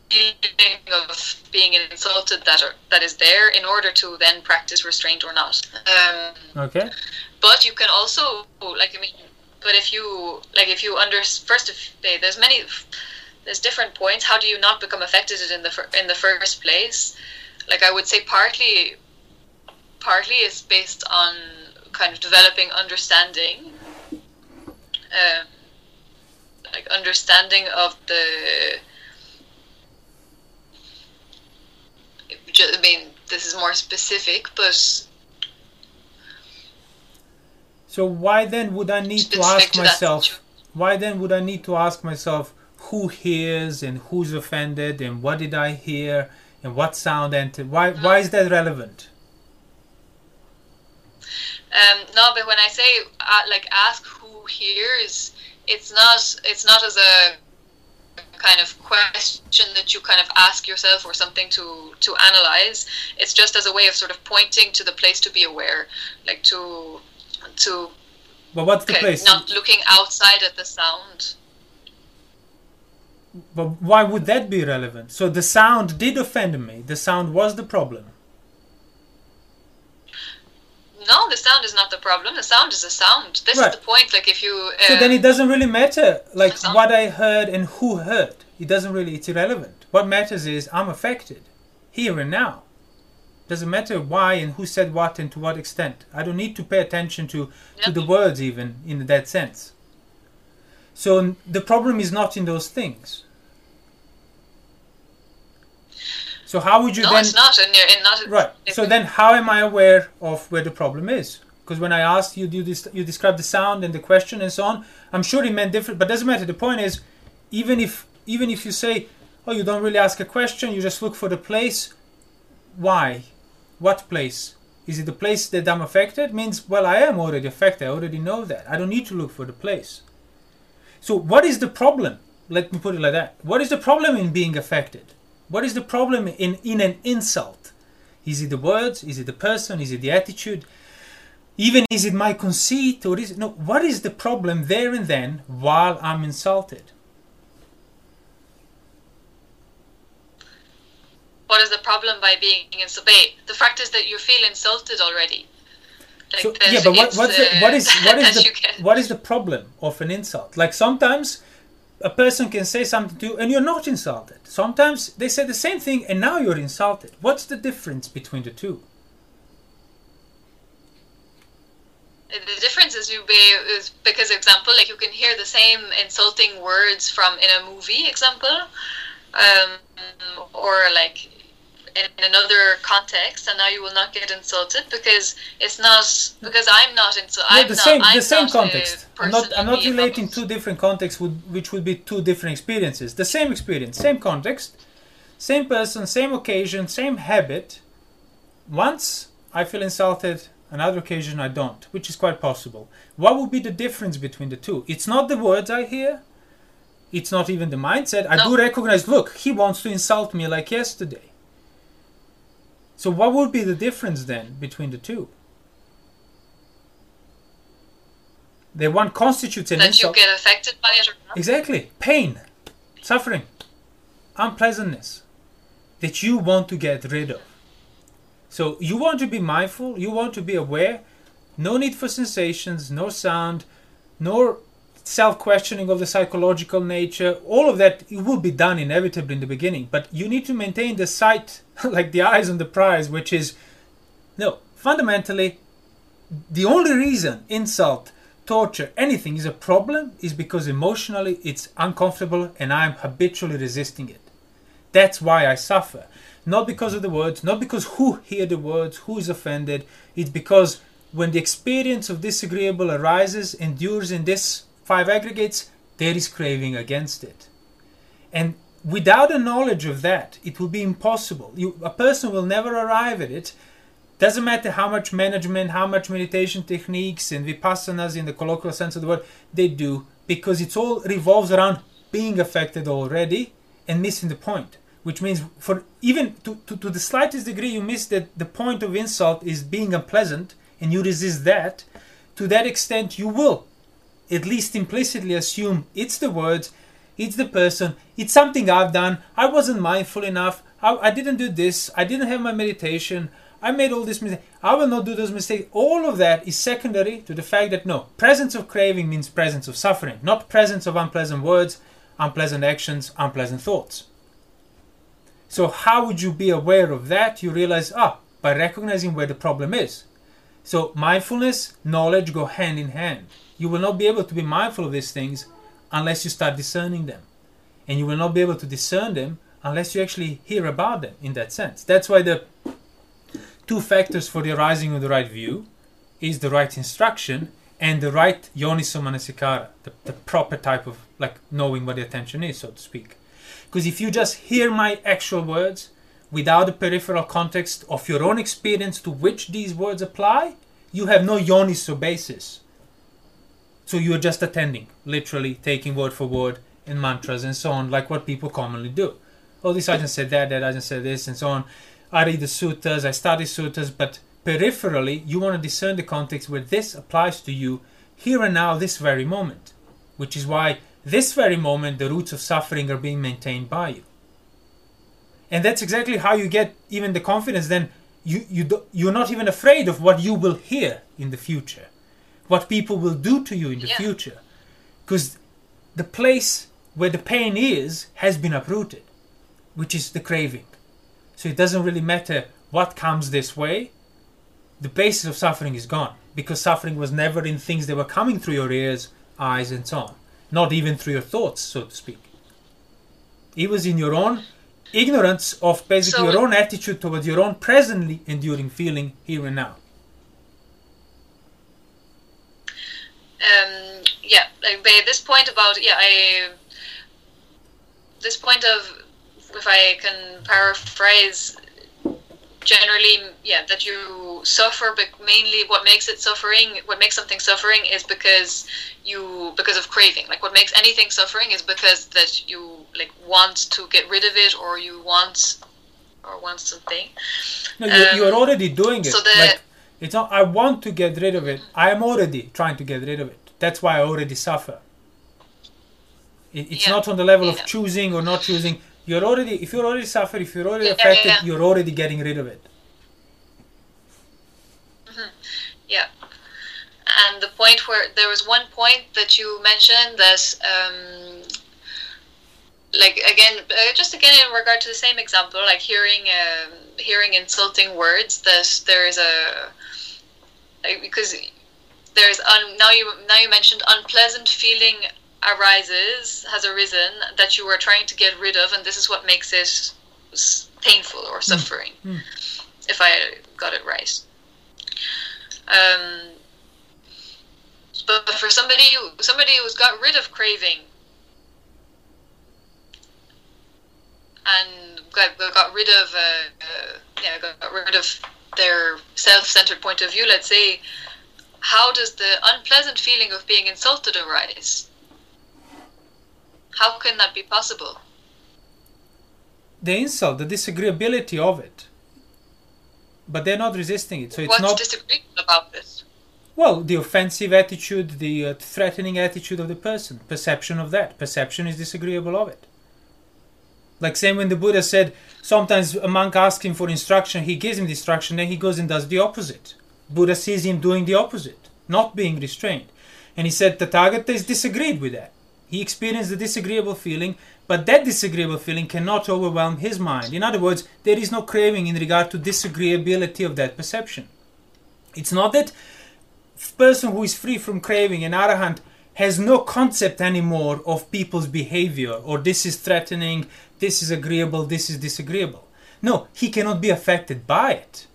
of being insulted that are, that is there, in order to then practice restraint or not. Um, Okay. but you can also like I mean, but if you like if you under first of there's many there's different points. How do you not become affected in the fir- in the first place? Like I would say, partly partly is based on kind of developing understanding, um, like understanding of the. I mean, this is more specific, but So why then would I need to ask to myself? Why then would I need to ask myself who hears and who's offended and what did I hear and what sound entered? Why why is that relevant? Um, no, but when I say uh, like ask who hears, it's not it's not as a kind of question that you kind of ask yourself or something to to analyze. It's just as a way of sort of pointing to the place to be aware, like to to But what's the okay, place? not looking outside at the sound. But why would that be relevant? So the sound did offend me. The sound was the problem. No, the sound is not the problem. The sound is a sound. This Right. is the point. Like if you uh, So then it doesn't really matter like what I heard and who heard. It doesn't really it's irrelevant. What matters is I'm affected here and now. Doesn't matter why and who said what and to what extent. I don't need to pay attention to, to the words even in that sense. So the problem is not in those things. So how would you no, then it's not. And you're in not. Right. So then, how am I aware of where the problem is? Because when I asked you, you, dis- you described the sound and the question and so on. I'm sure it meant different, but doesn't matter. The point is, even if even if you say, "Oh, you don't really ask a question, you just look for the place," why? What place? Is it the place that I'm affected? Means, well, I am already affected. I already know that. I don't need to look for the place. So, what is the problem? Let me put it like that. What is the problem in being affected? What is the problem in, in an insult? Is it the words? Is it the person? Is it the attitude? Even is it my conceit or is it no? What is the problem there and then while I'm insulted? What is the problem by being insulted? The fact is that you feel insulted already. Like So, yeah, but what, what's the, uh, what is what is the what is the problem of an insult? Like sometimes a person can say something to you and you're not insulted. Sometimes they say the same thing and now you're insulted. What's the difference between the two? The difference is you be is because example like you can hear the same insulting words from in a movie example, um, or like in another context, and now you will not get insulted because it's not because I'm not insulted. Yeah, I'm the not, same I'm the same context. I'm not I'm not relating two different contexts would, which would be two different experiences. The same experience, same context, same person, same occasion, same habit. Once I feel insulted, another occasion I don't, which is quite possible. What would be the difference between the two? It's not the words I hear. It's not even the mindset. I No. do recognize, look, he wants to insult me like yesterday. So what would be the difference then between the two? The one constitutes an that you get affected by it or not. Exactly. Pain, suffering, unpleasantness that you want to get rid of. So you want to be mindful, you want to be aware. No need for sensations, no sound, no self questioning of the psychological nature. All of that it will be done inevitably in the beginning, but you need to maintain the sight, like the eyes on the prize, which is no, fundamentally, the only reason insult, torture, anything is a problem is because emotionally it's uncomfortable and I'm habitually resisting it. That's why I suffer. Not because of the words, not because who hear the words, who is offended. It's because when the experience of disagreeable arises, endures in this five aggregates, there is craving against it. And without a knowledge of that, it will be impossible. You, a person will never arrive at it. Doesn't matter how much management, how much meditation techniques and vipassanas in the colloquial sense of the word they do, because it all revolves around being affected already and missing the point. Which means, for even to, to, to the slightest degree, you miss that the point of insult is being unpleasant and you resist that. To that extent, you will at least implicitly assume it's the words, it's the person, it's something I've done, I wasn't mindful enough, I, I didn't do this, I didn't have my meditation, I made all these mistakes, I will not do those mistakes. All of that is secondary to the fact that no, presence of craving means presence of suffering, not presence of unpleasant words, unpleasant actions, unpleasant thoughts. So, how would you be aware of that? You realize, ah, by recognizing where the problem is. So, mindfulness, knowledge go hand in hand. You will not be able to be mindful of these things unless you start discerning them. And you will not be able to discern them unless you actually hear about them in that sense. That's why the two factors for the arising of the right view is the right instruction and the right yoniso manasikara, the, the proper type of like knowing what the attention is, so to speak. Because if you just hear my actual words without the peripheral context of your own experience to which these words apply, you have no yoniso basis. So you're just attending, literally taking word for word in mantras and so on, like what people commonly do. Oh, this Ajahn said that, that Ajahn said this, and so on. I read the suttas, I study suttas, but peripherally, you want to discern the context where this applies to you here and now, this very moment. Which is why this very moment, the roots of suffering are being maintained by you. And that's exactly how you get even the confidence. Then you you do, you're not even afraid of what you will hear in the future, what people will do to you in the Yeah. future, because the place where the pain is has been uprooted. which is the craving. So it doesn't really matter what comes this way, the basis of suffering is gone because suffering was never in things that were coming through your ears, eyes, and so on, not even through your thoughts, so to speak. It was in your own ignorance of basically So- your own attitude towards your own presently enduring feeling here and now. Um, yeah, like by this point about yeah, I this point of if I can paraphrase, generally, yeah, that you suffer, but mainly what makes it suffering, what makes something suffering, is because you because of craving. Like what makes anything suffering is because that you like want to get rid of it, or you want or want something. No, you, Um, you're already doing it. so the- like, it's not. I want to get rid of it. I am already trying to get rid of it. That's why I already suffer. It, it's Yeah. not on the level of choosing or not choosing. You're already. If you're already suffering, if you're already affected, you're already getting rid of it. Yeah. And the point where there was one point that you mentioned that, um, like again, uh, just again in regard to the same example, like hearing um, hearing insulting words. That there is a like, because there's un, now you now you mentioned unpleasant feeling arises has arisen that you were trying to get rid of, and this is what makes it painful or suffering. Mm. If I got it right. Um, but for somebody who somebody who's got rid of craving and got, got rid of uh, uh, yeah got, rid of their self-centered point of view, let's say, how does the unpleasant feeling of being insulted arise? How can that be possible? The insult, the disagreeability of it, but they're not resisting it. So it's What's not. disagreeable about this? Well, the offensive attitude, the uh, threatening attitude of the person, perception of that. Perception is disagreeable of it. Like same when the Buddha said, sometimes a monk asks him for instruction, he gives him the instruction, then he goes and does the opposite. Buddha sees him doing the opposite, not being restrained. And he said Tathagata is disagreed with that. He experienced the disagreeable feeling, but that disagreeable feeling cannot overwhelm his mind. In other words, there is no craving in regard to disagreeability of that perception. It's not that person who is free from craving, an arahant, has no concept anymore of people's behavior or this is threatening, this is agreeable, this is disagreeable. No, he cannot be affected by it.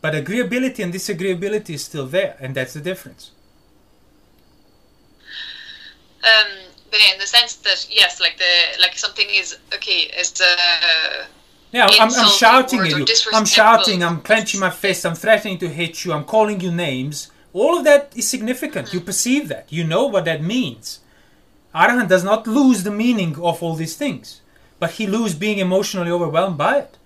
But agreeability and disagreeability is still there, and that's the difference. Um, but in the sense that yes, like the like something is okay is uh, Yeah, I'm, I'm shouting at you. I'm shouting, I'm clenching my fist, I'm threatening to hit you, I'm calling you names. All of that is significant. You perceive that. You know what that means. Arahant does not lose the meaning of all these things, but he lose being emotionally overwhelmed by it.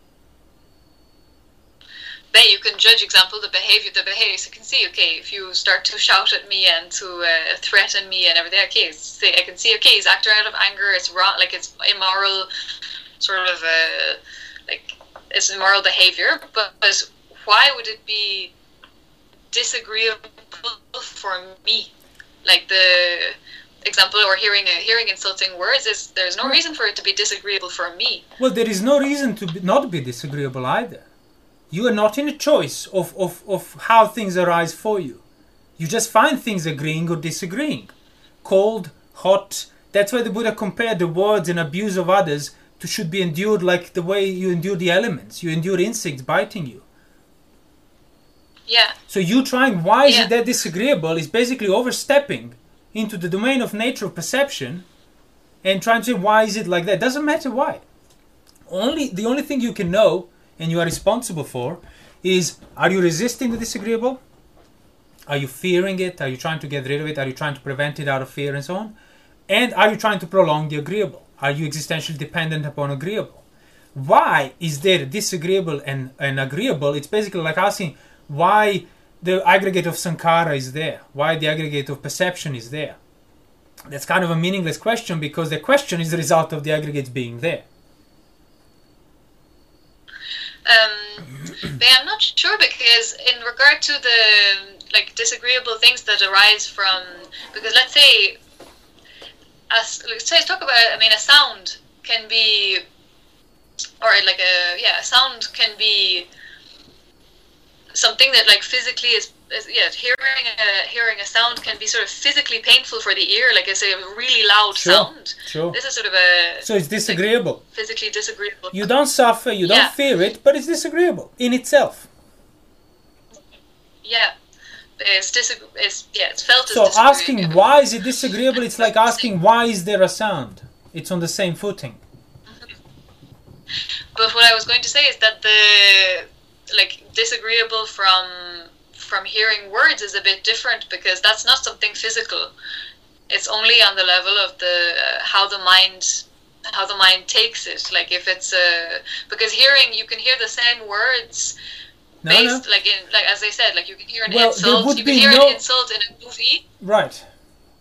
then you can judge example the behavior the behavior so you can see okay if you start to shout at me and to uh, threaten me and everything okay see, i can see okay he's acting out of anger it's wrong like it's immoral sort of uh, like it's immoral behavior but why would it be disagreeable for me like the example or hearing uh, hearing insulting words is there's no reason for it to be disagreeable for me Well, there is no reason to be, not be disagreeable either. You are not in a choice of, of, of how things arise for you. You just find things agreeing or disagreeing. Cold, hot. That's why the Buddha compared the words and abuse of others to should be endured like the way you endure the elements. You endure insects biting you. yeah So you trying why is it that disagreeable is basically overstepping into the domain of nature of perception and trying to say why is it like that. Doesn't matter why. Only the only thing you can know and you are responsible for is are you resisting the disagreeable? Are you fearing it? Are you trying to get rid of it? Are you trying to prevent it out of fear and so on? And are you trying to prolong the agreeable? Are you existentially dependent upon agreeable? Why is there disagreeable and, and agreeable? It's basically like asking why the aggregate of sankhara is there, why the aggregate of perception is there. That's kind of a meaningless question because the question is the result of the aggregates being there. Um, but I'm not sure because in regard to the like disagreeable things that arise from because let's say as let's say talk about I mean a sound can be or like a yeah, a sound can be something that like physically is, is yeah, hearing a hearing a sound can be sort of physically painful for the ear. Like it's a really loud Sure. sound. Sure. This is sort of a So it's disagreeable. physically disagreeable. You don't suffer, you don't Yeah. fear it, but it's disagreeable in itself. yeah, it's disag- It's yeah, it's felt as So asking why is it disagreeable, it's like asking why is there a sound? It's on the same footing. Mm-hmm. But what I was going to say is that the like disagreeable from from hearing words is a bit different because that's not something physical. It's only on the level of the uh, how the mind how the mind takes it. Like if it's a because hearing you can hear the same words No, no. based like in like as I said like you can hear an Well, insult you can hear no- an insult in a movie Right.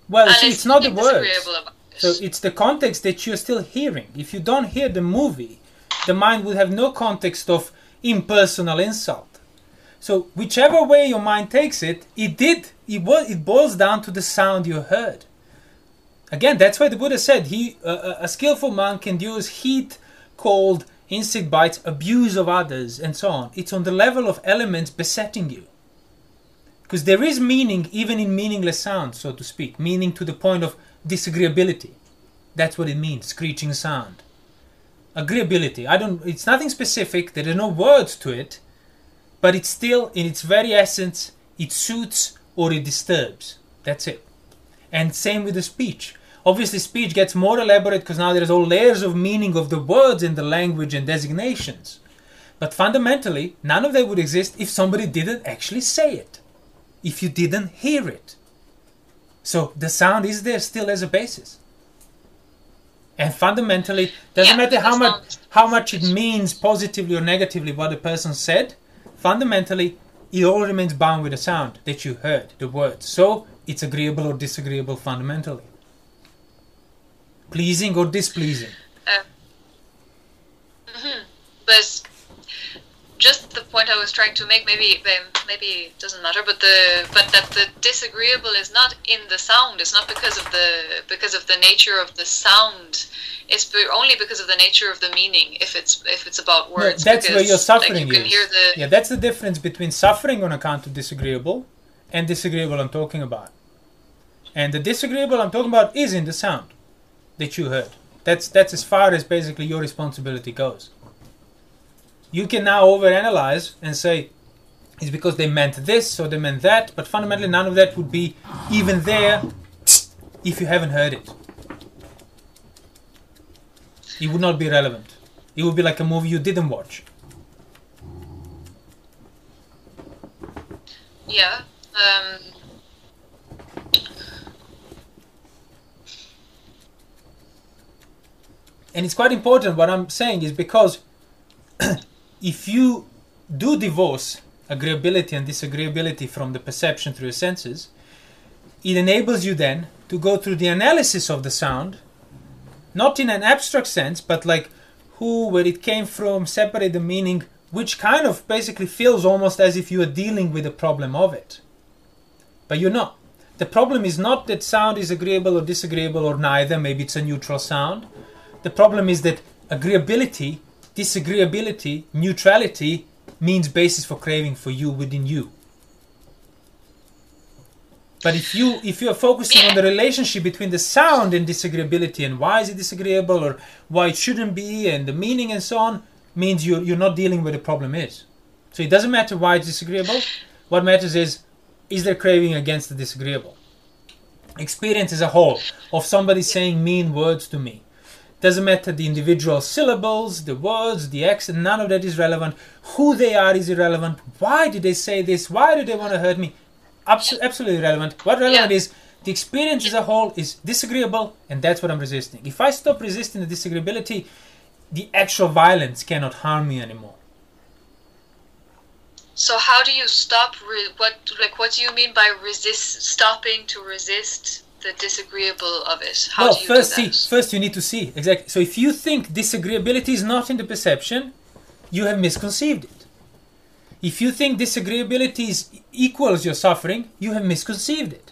Well, see, it's, it's not the words. disagreeable about it. So it's the context that you're still hearing. If you don't hear the movie, the mind will have no context of impersonal insult. So whichever way your mind takes it, it did. It was. It boils down to the sound you heard. Again, that's why the Buddha said he, uh, a skillful monk endures heat, cold, insect bites, abuse of others, and so on. It's on the level of elements besetting you. Because there is meaning even in meaningless sounds, so to speak, meaning to the point of disagreeability. That's what it means, screeching sound. Agreeability. I don't it's nothing specific, there are no words to it, but it's still in its very essence, it suits or it disturbs. That's it. And same with the speech. Obviously speech gets more elaborate because now there's all layers of meaning of the words and the language and designations. But fundamentally, none of that would exist if somebody didn't actually say it. If you didn't hear it. So the sound is there still as a basis. And fundamentally, doesn't Yeah, matter how much sound- how much it means positively or negatively what the person said, fundamentally it all remains bound with the sound that you heard, the words. So it's agreeable or disagreeable fundamentally. Pleasing or displeasing. but just the point I was trying to make, maybe maybe it doesn't matter, but the but that the disagreeable is not in the sound. It's not because of the because of the nature of the sound. It's only because of the nature of the meaning. If it's if it's about No, words, that's where because, your like, suffering you can is. hear the Yeah, that's the difference between suffering on account of disagreeable and disagreeable I'm talking about. And the disagreeable I'm talking about is in the sound that you heard. That's that's as far as basically your responsibility goes. You can now overanalyze and say it's because they meant this or they meant that, but fundamentally none of that would be even there if you haven't heard it. It would not be relevant. It would be like a movie you didn't watch. yeah. Um, and it's quite important what i'm saying is because if you do divorce agreeability and disagreeability from the perception through your senses it enables you then to go through the analysis of the sound not in an abstract sense but like who where it came from separate the meaning which kind of basically feels almost as if you are dealing with the problem of it. But you're not. The problem is not that sound is agreeable or disagreeable or neither maybe it's a neutral sound. The problem is that agreeability, disagreeability, neutrality means basis for craving for you within you. But if you if you are focusing on the relationship between the sound and disagreeability and why is it disagreeable or why it shouldn't be and the meaning and so on, means you you're not dealing where the problem is. So it doesn't matter why it's disagreeable. What matters is is there craving against the disagreeable? Experience as a whole of somebody saying mean words to me doesn't matter the individual syllables, the words, the accent, none of that is relevant. Who they are is irrelevant. Why did they say this? Why do they want to hurt me? Abs- absolutely irrelevant. What relevant Yeah. is the experience as a whole is disagreeable, and that's what I'm resisting. If I stop resisting the disagreeability, the actual violence cannot harm me anymore. so how do you stop? Re- what like what do you mean by resist? Stopping to resist the disagreeable of it. How well, do you first do see, first you need to see exactly. So if you think disagreeability is not in the perception, you have misconceived it. If you think disagreeability is equals your suffering, you have misconceived it.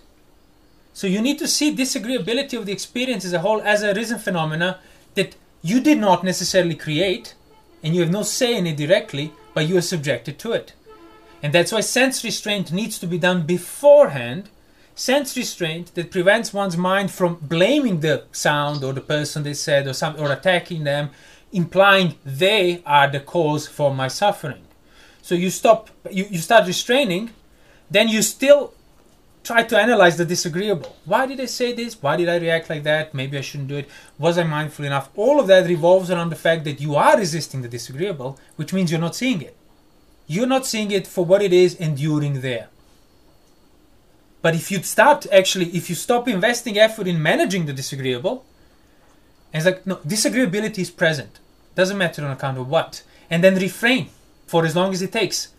So you need to see disagreeability of the experience as a whole as a risen phenomena that you did not necessarily create, and you have no say in it directly, but you are subjected to it. And that's why sense restraint needs to be done beforehand. Sense restraint that prevents one's mind from blaming the sound or the person they said or some or attacking them, implying they are the cause for my suffering. So you stop you, you start restraining, then you still try to analyze the disagreeable. Why did I say this? Why did I react like that? Maybe I shouldn't do it. Was I mindful enough? All of that revolves around the fact that you are resisting the disagreeable, which means you're not seeing it. You're not seeing it for what it is enduring there. But if you'd start actually, if you stop investing effort in managing the disagreeable, it's like, no, disagreeability is present. Doesn't matter on account of what. And then refrain for as long as it takes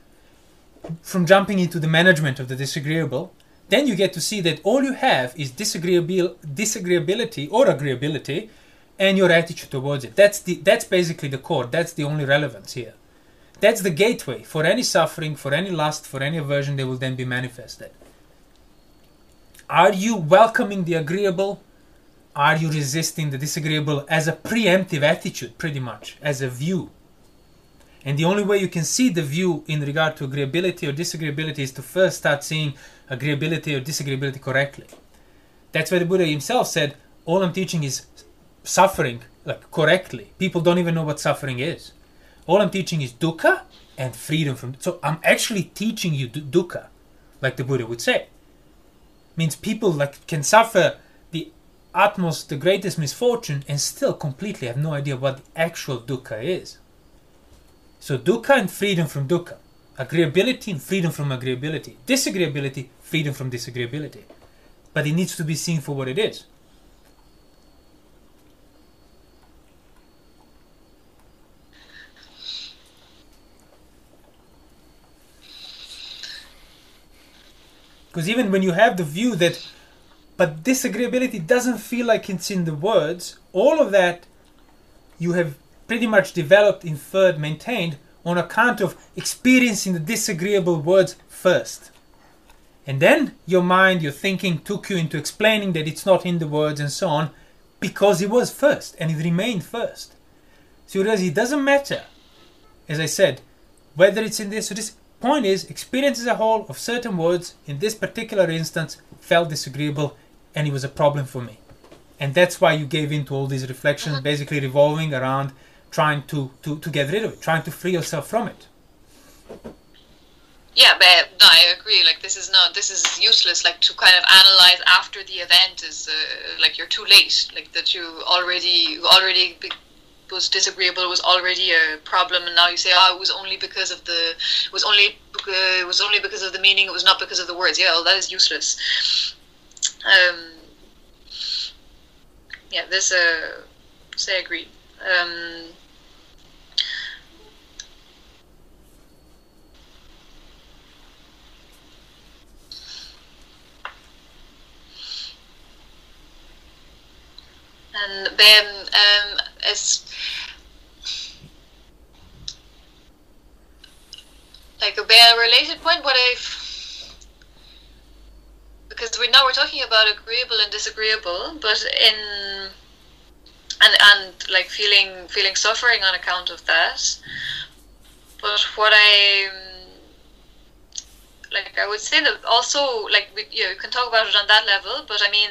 from jumping into the management of the disagreeable then you get to see that all you have is disagreeabil- disagreeability or agreeability and your attitude towards it. That's the that's basically the core. That's the only relevance here. That's the gateway for any suffering, for any lust, for any aversion that will then be manifested. Are you welcoming the agreeable? Are you resisting the disagreeable as a preemptive attitude, pretty much, as a view? And the only way you can see the view in regard to agreeability or disagreeability is to first start seeing agreeability or disagreeability correctly. That's why the Buddha himself said, all I'm teaching is suffering like correctly. People don't even know what suffering is. All I'm teaching is dukkha and freedom from. So I'm actually teaching you dukkha, like the Buddha would say. Means people like can suffer the utmost, the greatest misfortune, and still completely have no idea what the actual dukkha is. So dukkha and freedom from dukkha, agreeability and freedom from agreeability, disagreeability, freedom from disagreeability. But it needs to be seen for what it is. Because even when you have the view that, but disagreeability doesn't feel like it's in the words, all of that you have pretty much developed, inferred, maintained on account of experiencing the disagreeable words first. And then your mind, your thinking took you into explaining that it's not in the words and so on because it was first and it remained first. So it doesn't matter, as I said, whether it's in this or this. Point is, experience as a whole of certain words in this particular instance felt disagreeable and it was a problem for me. And that's why you gave in to all these reflections, uh-huh. basically revolving around trying to, to, to get rid of it, trying to free yourself from it. Yeah, but no, I agree. Like this is not this is useless. Like to kind of analyze after the event is uh, like you're too late. Like that you already already was disagreeable was already a problem, and now you say, oh, it was only because of the it was only uh, it was only because of the meaning. It was not because of the words. Yeah, well, that is useless. Um, yeah, this uh, say agree. Um, and then um, as like a bare related point, what I've because we now we're talking about agreeable and disagreeable, but in and and like feeling feeling suffering on account of that. But what I like, I would say that also like we, you, know, you can talk about it on that level, but I mean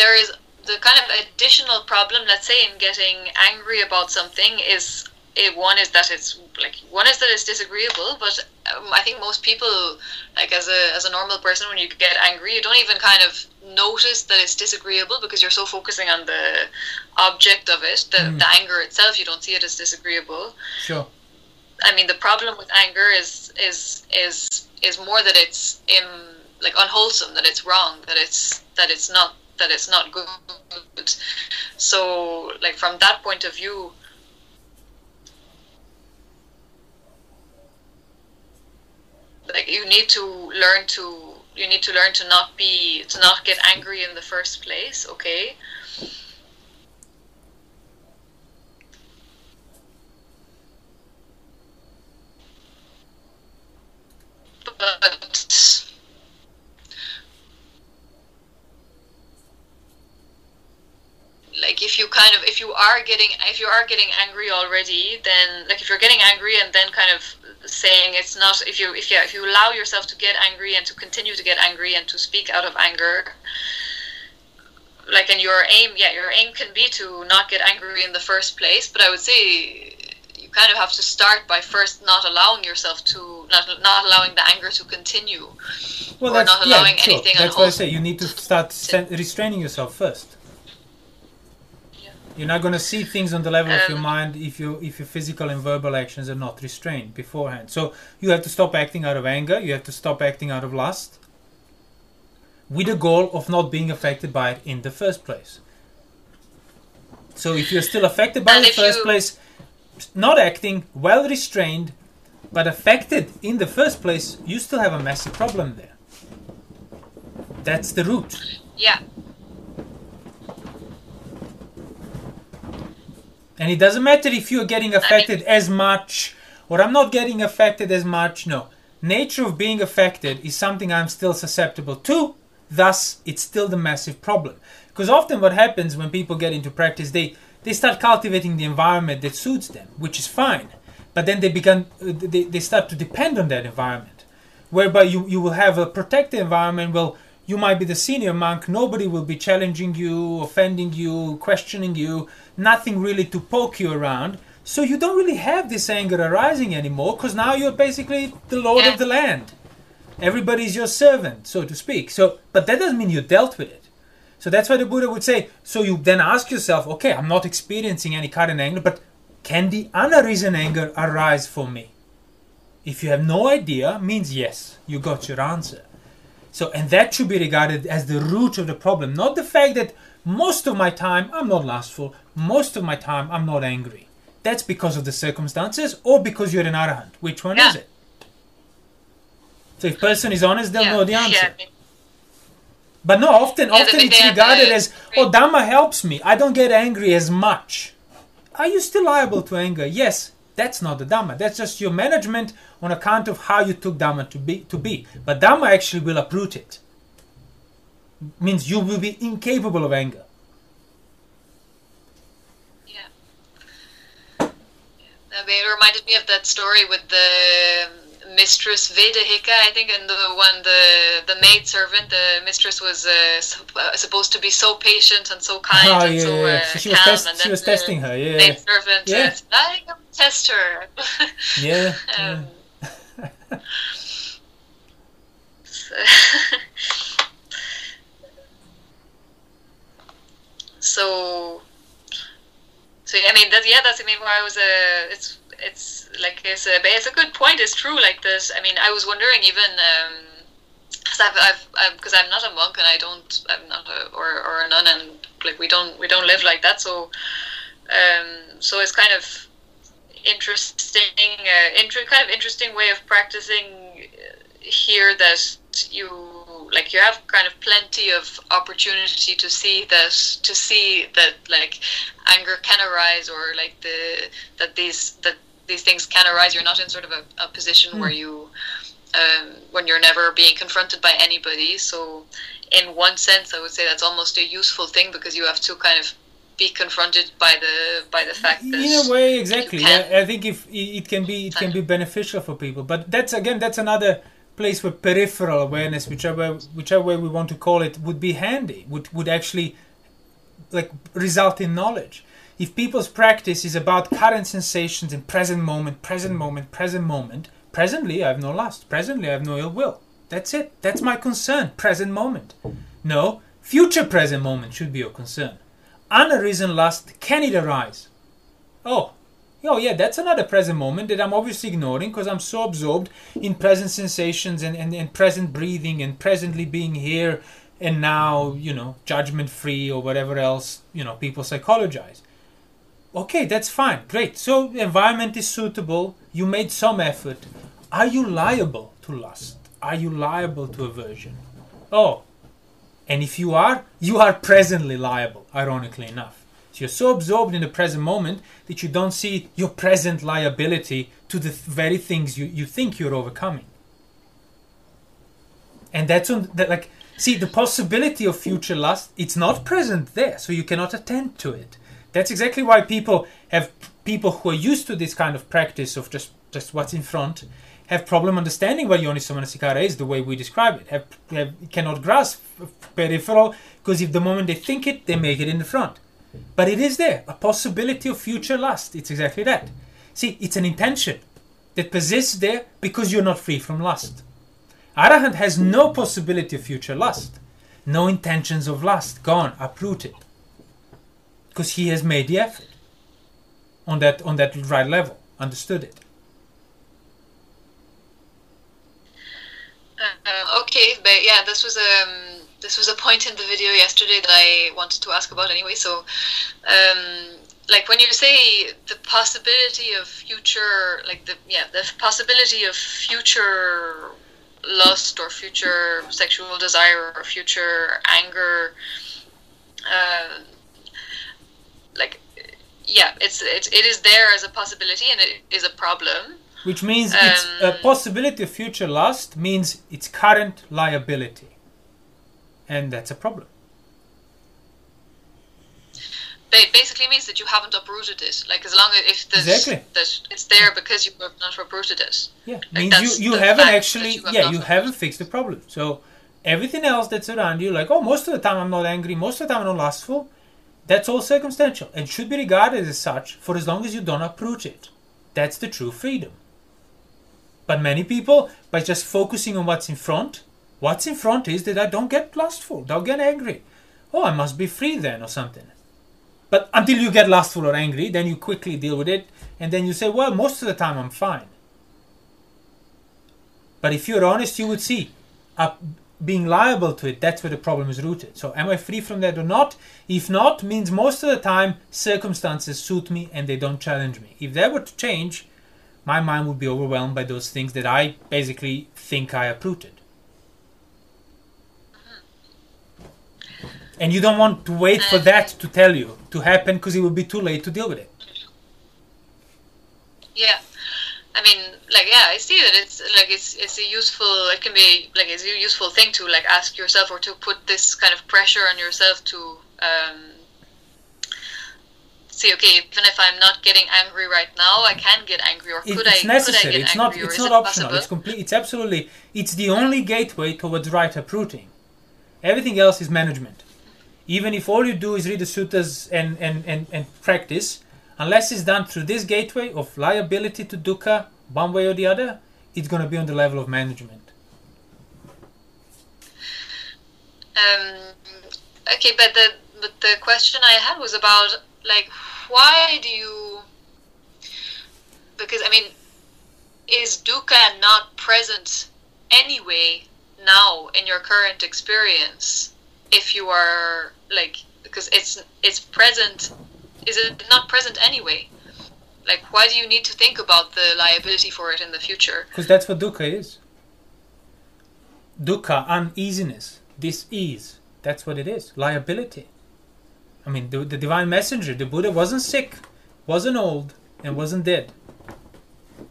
there is the kind of additional problem, let's say, in getting angry about something is it, one is that it's like one is that it's disagreeable, but um, I think most people, like as a as a normal person, when you get angry, you don't even kind of notice that it's disagreeable because you're so focusing on the object of it, the, mm. the anger itself. You don't see it as disagreeable. Sure. I mean, the problem with anger is is is is more that it's in like unwholesome, that it's wrong, that it's that it's not that it's not good. So, like from that point of view, like you need to learn to you need to learn to not be to not get angry in the first place. Okay. But like if you kind of if you are getting if you are getting angry already, then like if you're getting angry and then kind of saying it's not if you if you if you allow yourself to get angry and to continue to get angry and to speak out of anger like and your aim yeah your aim can be to not get angry in the first place but i would say you kind of have to start by first not allowing yourself to not, not allowing the anger to continue well, or that's, not allowing yeah, sure. anything That's why I say you need to start restraining yourself first. You're not going to see things on the level of your Um, mind if you if your physical and verbal actions are not restrained beforehand. So you have to stop acting out of anger. You have to stop acting out of lust, with the goal of not being affected by it in the first place. So if you're still affected by it in the first you- place, not acting, well restrained, but affected in the first place, you still have a massive problem there. That's the root. yeah And it doesn't matter if you're getting affected as much or I'm not getting affected as much. No. Nature of being affected is something I'm still susceptible to. Thus, it's still the massive problem. Because often what happens when people get into practice, they, they start cultivating the environment that suits them, which is fine. But then they begin, they, they start to depend on that environment. Whereby you, you will have a protected environment, well, you might be the senior monk, nobody will be challenging you, offending you, questioning you, nothing really to poke you around. So you don't really have this anger arising anymore because now you're basically the lord of the land. Everybody's your servant, so to speak. So, but that doesn't mean you dealt with it. So that's why the Buddha would say. So you then ask yourself, okay, I'm not experiencing any current anger, but can the unarisen anger arise for me? If you have no idea, means yes, you got your answer. So, and that should be regarded as the root of the problem, not the fact that most of my time I'm not lustful, most of my time I'm not angry. That's because of the circumstances or because you're an arahant. Which one is it? So if person is honest, they'll yeah know the answer. yeah But no, often, Yeah, often it's regarded as, oh, Dhamma helps me. I don't get angry as much. Are you still liable to anger? Yes, that's not the Dhamma. That's just your management on account of how you took Dhamma to be. To be. But Dhamma actually will uproot it. Means you will be incapable of anger. Yeah. Mean, it reminded me of that story with the um, mistress Vedehika, I think, and the one the the maid servant. The mistress was uh, uh, supposed to be so patient and so kind Oh, and yeah, so uh, So she was, calm, test- and she was testing her. Yeah, maid servant Yeah. said, "I can test her." yeah. um, so, so so I mean that yeah that's I mean why I was uh, it's it's like it's a it's a good point it's true like this I mean I was wondering even um because I've I've because I'm not a monk and I don't I'm not a or, or a nun and like we don't we don't live like that so um so it's kind of interesting uh, inter- kind of interesting way of practicing uh, here that you like you have kind of plenty of opportunity to see that to see that like anger can arise or like the that these that these things can arise. You're not in sort of a, a position where you um, when you're never being confronted by anybody. So in one sense i would say that's almost a useful thing because you have to kind of be confronted by the by the fact that in a way exactly. I, I think if it it can be it can be beneficial for people. But that's again that's another place where peripheral awareness whichever whichever way we want to call it would be handy would would actually like result in knowledge if people's practice is about current sensations in present moment present moment present moment presently i have no lust presently i have no ill will. That's it. That's my concern present moment. No future present moment should be your concern. Unarisen lust can it arise? Oh oh yeah that's another present moment that i'm obviously ignoring because i'm so absorbed in present sensations and, and, and present breathing and presently being here and now you know judgment free or whatever else you know people psychologize okay that's fine great so environment is suitable you made some effort are you liable to lust are you liable to aversion oh and if you are, you are presently liable, ironically enough. So you're so absorbed in the present moment that you don't see your present liability to the th- very things you, you think you're overcoming. And that's on that like See, the possibility of future lust, it's not present there, so you cannot attend to it. That's exactly why people have people who are used to this kind of practice of just just what's in front have problem understanding what Yoniso Manasikara is the way we describe it. Have, have cannot grasp peripheral because if the moment they think it, they make it in the front. But it is there, a possibility of future lust. It's exactly that. See, it's an intention that persists there because you're not free from lust. Arahant has no possibility of future lust, no intentions of lust, gone, uprooted, because he has made the effort on that on that right level, understood it. Uh, okay, but yeah, this was a um, this was a point in the video yesterday that I wanted to ask about anyway. So, um, like when you say the possibility of future, like the yeah, the possibility of future lust or future sexual desire or future anger, uh, like yeah, it's it, it is there as a possibility and it is a problem. Which means it's a Um, possibility of future lust means it's current liability. And that's a problem. It basically means that you haven't uprooted it. Like as long as if there's, Exactly. that it's there because you have not uprooted it. Yeah, Like, means you, you haven't actually you have yeah you fixed haven't fixed the problem. So everything else that's around you, like oh most of the time I'm not angry, most of the time I'm not lustful, that's all circumstantial and should be regarded as such for as long as you don't uproot it. That's the true freedom. But many people, by just focusing on what's in front, what's in front is that I don't get lustful, don't get angry. Oh, I must be free then or something. But until you get lustful or angry, then you quickly deal with it, and then you say, well, most of the time I'm fine. But if you're honest, you would see uh, being liable to it, that's where the problem is rooted. So, am I free from that or not? If not, means most of the time circumstances suit me and they don't challenge me. If that were to change, my mind would be overwhelmed by those things that I basically think I uprooted. And you don't want to wait for that to tell you to happen because it will be too late to deal with it. Yeah. I mean, like, yeah, I see that it's like it's it's a useful. It can be like it's a useful thing to like ask yourself or to put this kind of pressure on yourself to um, see. Okay, even if I'm not getting angry right now, I can get angry, or could it's I? necessary. Could I get it's angry, not. It's not it optional. possible? It's complete. It's absolutely. It's the only gateway towards right uprooting. Everything else is management. Even if all you do is read the suttas and and and, and practice, unless it's done through this gateway of liability to dukkha, one way or the other, it's going to be on the level of management. Um, okay, but the but the question I had was about like why do you? Because I mean, is dukkha not present anyway now in your current experience? If you are like, because it's it's present, is it not present anyway? Like, why do you need to think about the liability for it in the future? Because that's what dukkha is. Dukkha, uneasiness, dis-ease. That's what it is. Liability. I mean, the, the divine messenger, the Buddha, wasn't sick, wasn't old, and wasn't dead.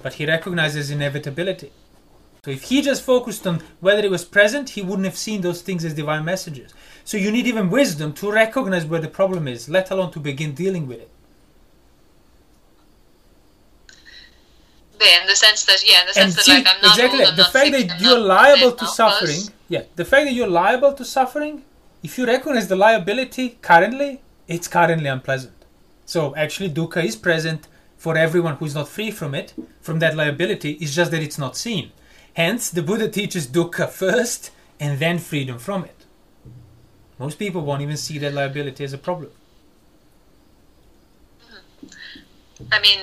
But he recognizes inevitability. So if he just focused on whether it was present, he wouldn't have seen those things as divine messengers. So you need even wisdom to recognize where the problem is, let alone to begin dealing with it. Yeah, in the sense that yeah, in the sense and that see, like I'm not exactly old, I'm the not fact sick, that I'm you're liable to suffering yeah the fact that you're liable to suffering if you recognize the liability currently it's currently unpleasant. So actually dukkha is present for everyone who is not free from it from that liability it's just that it's not seen. Hence the buddha teaches dukkha first and then freedom from it most people won't even see that liability as a problem I mean,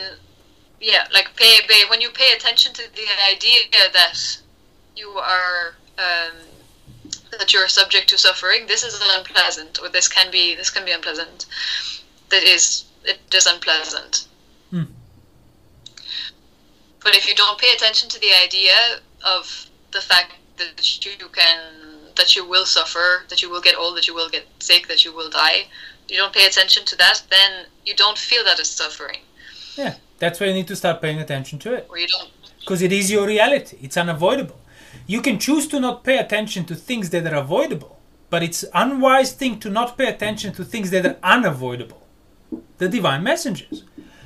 yeah, like pay, pay when you pay attention to the idea that you are um, that you're subject to suffering. This is unpleasant, or this can be this can be unpleasant. That is, it is unpleasant. Hmm. But if you don't pay attention to the idea of the fact that you can that you will suffer, that you will get old, that you will get sick, that you will die, you don't pay attention to that, then you don't feel that as suffering, yeah that's why you need to start paying attention to it or you don't because it is your reality. It's unavoidable. You can choose to not pay attention to things that are avoidable, but it's unwise thing to not pay attention to things that are unavoidable. The divine messengers.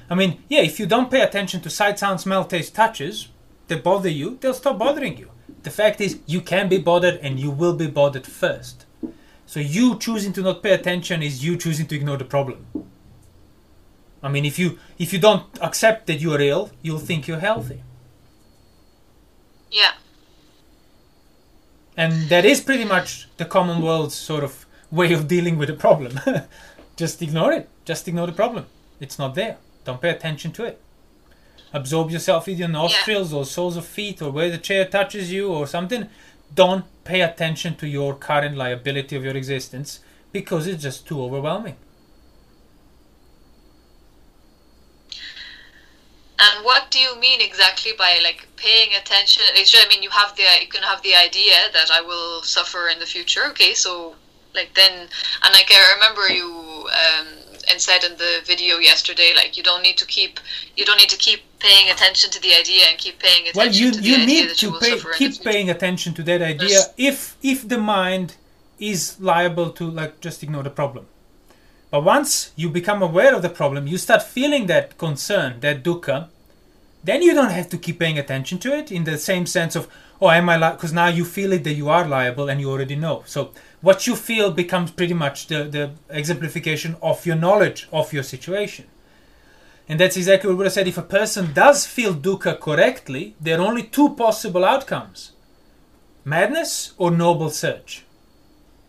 I mean, yeah, if you don't pay attention to sight, sound, smell, taste, touches that bother you, they'll stop bothering you. The fact is, you can be bothered and you will be bothered first. So you choosing to not pay attention is you choosing to ignore the problem. I mean, if you if you don't accept that you are ill, you'll think you're healthy. Yeah. And that is pretty much the common world's sort of way of dealing with a problem. Just ignore it. Just ignore the problem. It's not there. Don't pay attention to it. Absorb yourself with your nostrils or soles of feet or where the chair touches you or something. Don't pay attention to your current liability of your existence because it's just too overwhelming. And what do you mean exactly by like paying attention? I mean, you have the you can have the idea that I will suffer in the future. Okay, so like then, and like I remember you um, and said in the video yesterday, like you don't need to keep you don't need to keep paying attention to the idea and keep paying attention Well, you to you idea need that you pay, keep paying attention to that idea Yes. if if the mind is liable to like just ignore the problem. But once you become aware of the problem, you start feeling that concern, that dukkha, then you don't have to keep paying attention to it in the same sense of, oh, am I liable? Because now you feel it that you are liable and you already know. So what you feel becomes pretty much the, the exemplification of your knowledge of your situation. And that's exactly what Buddha said. If a person does feel dukkha correctly, there are only two possible outcomes madness or noble search.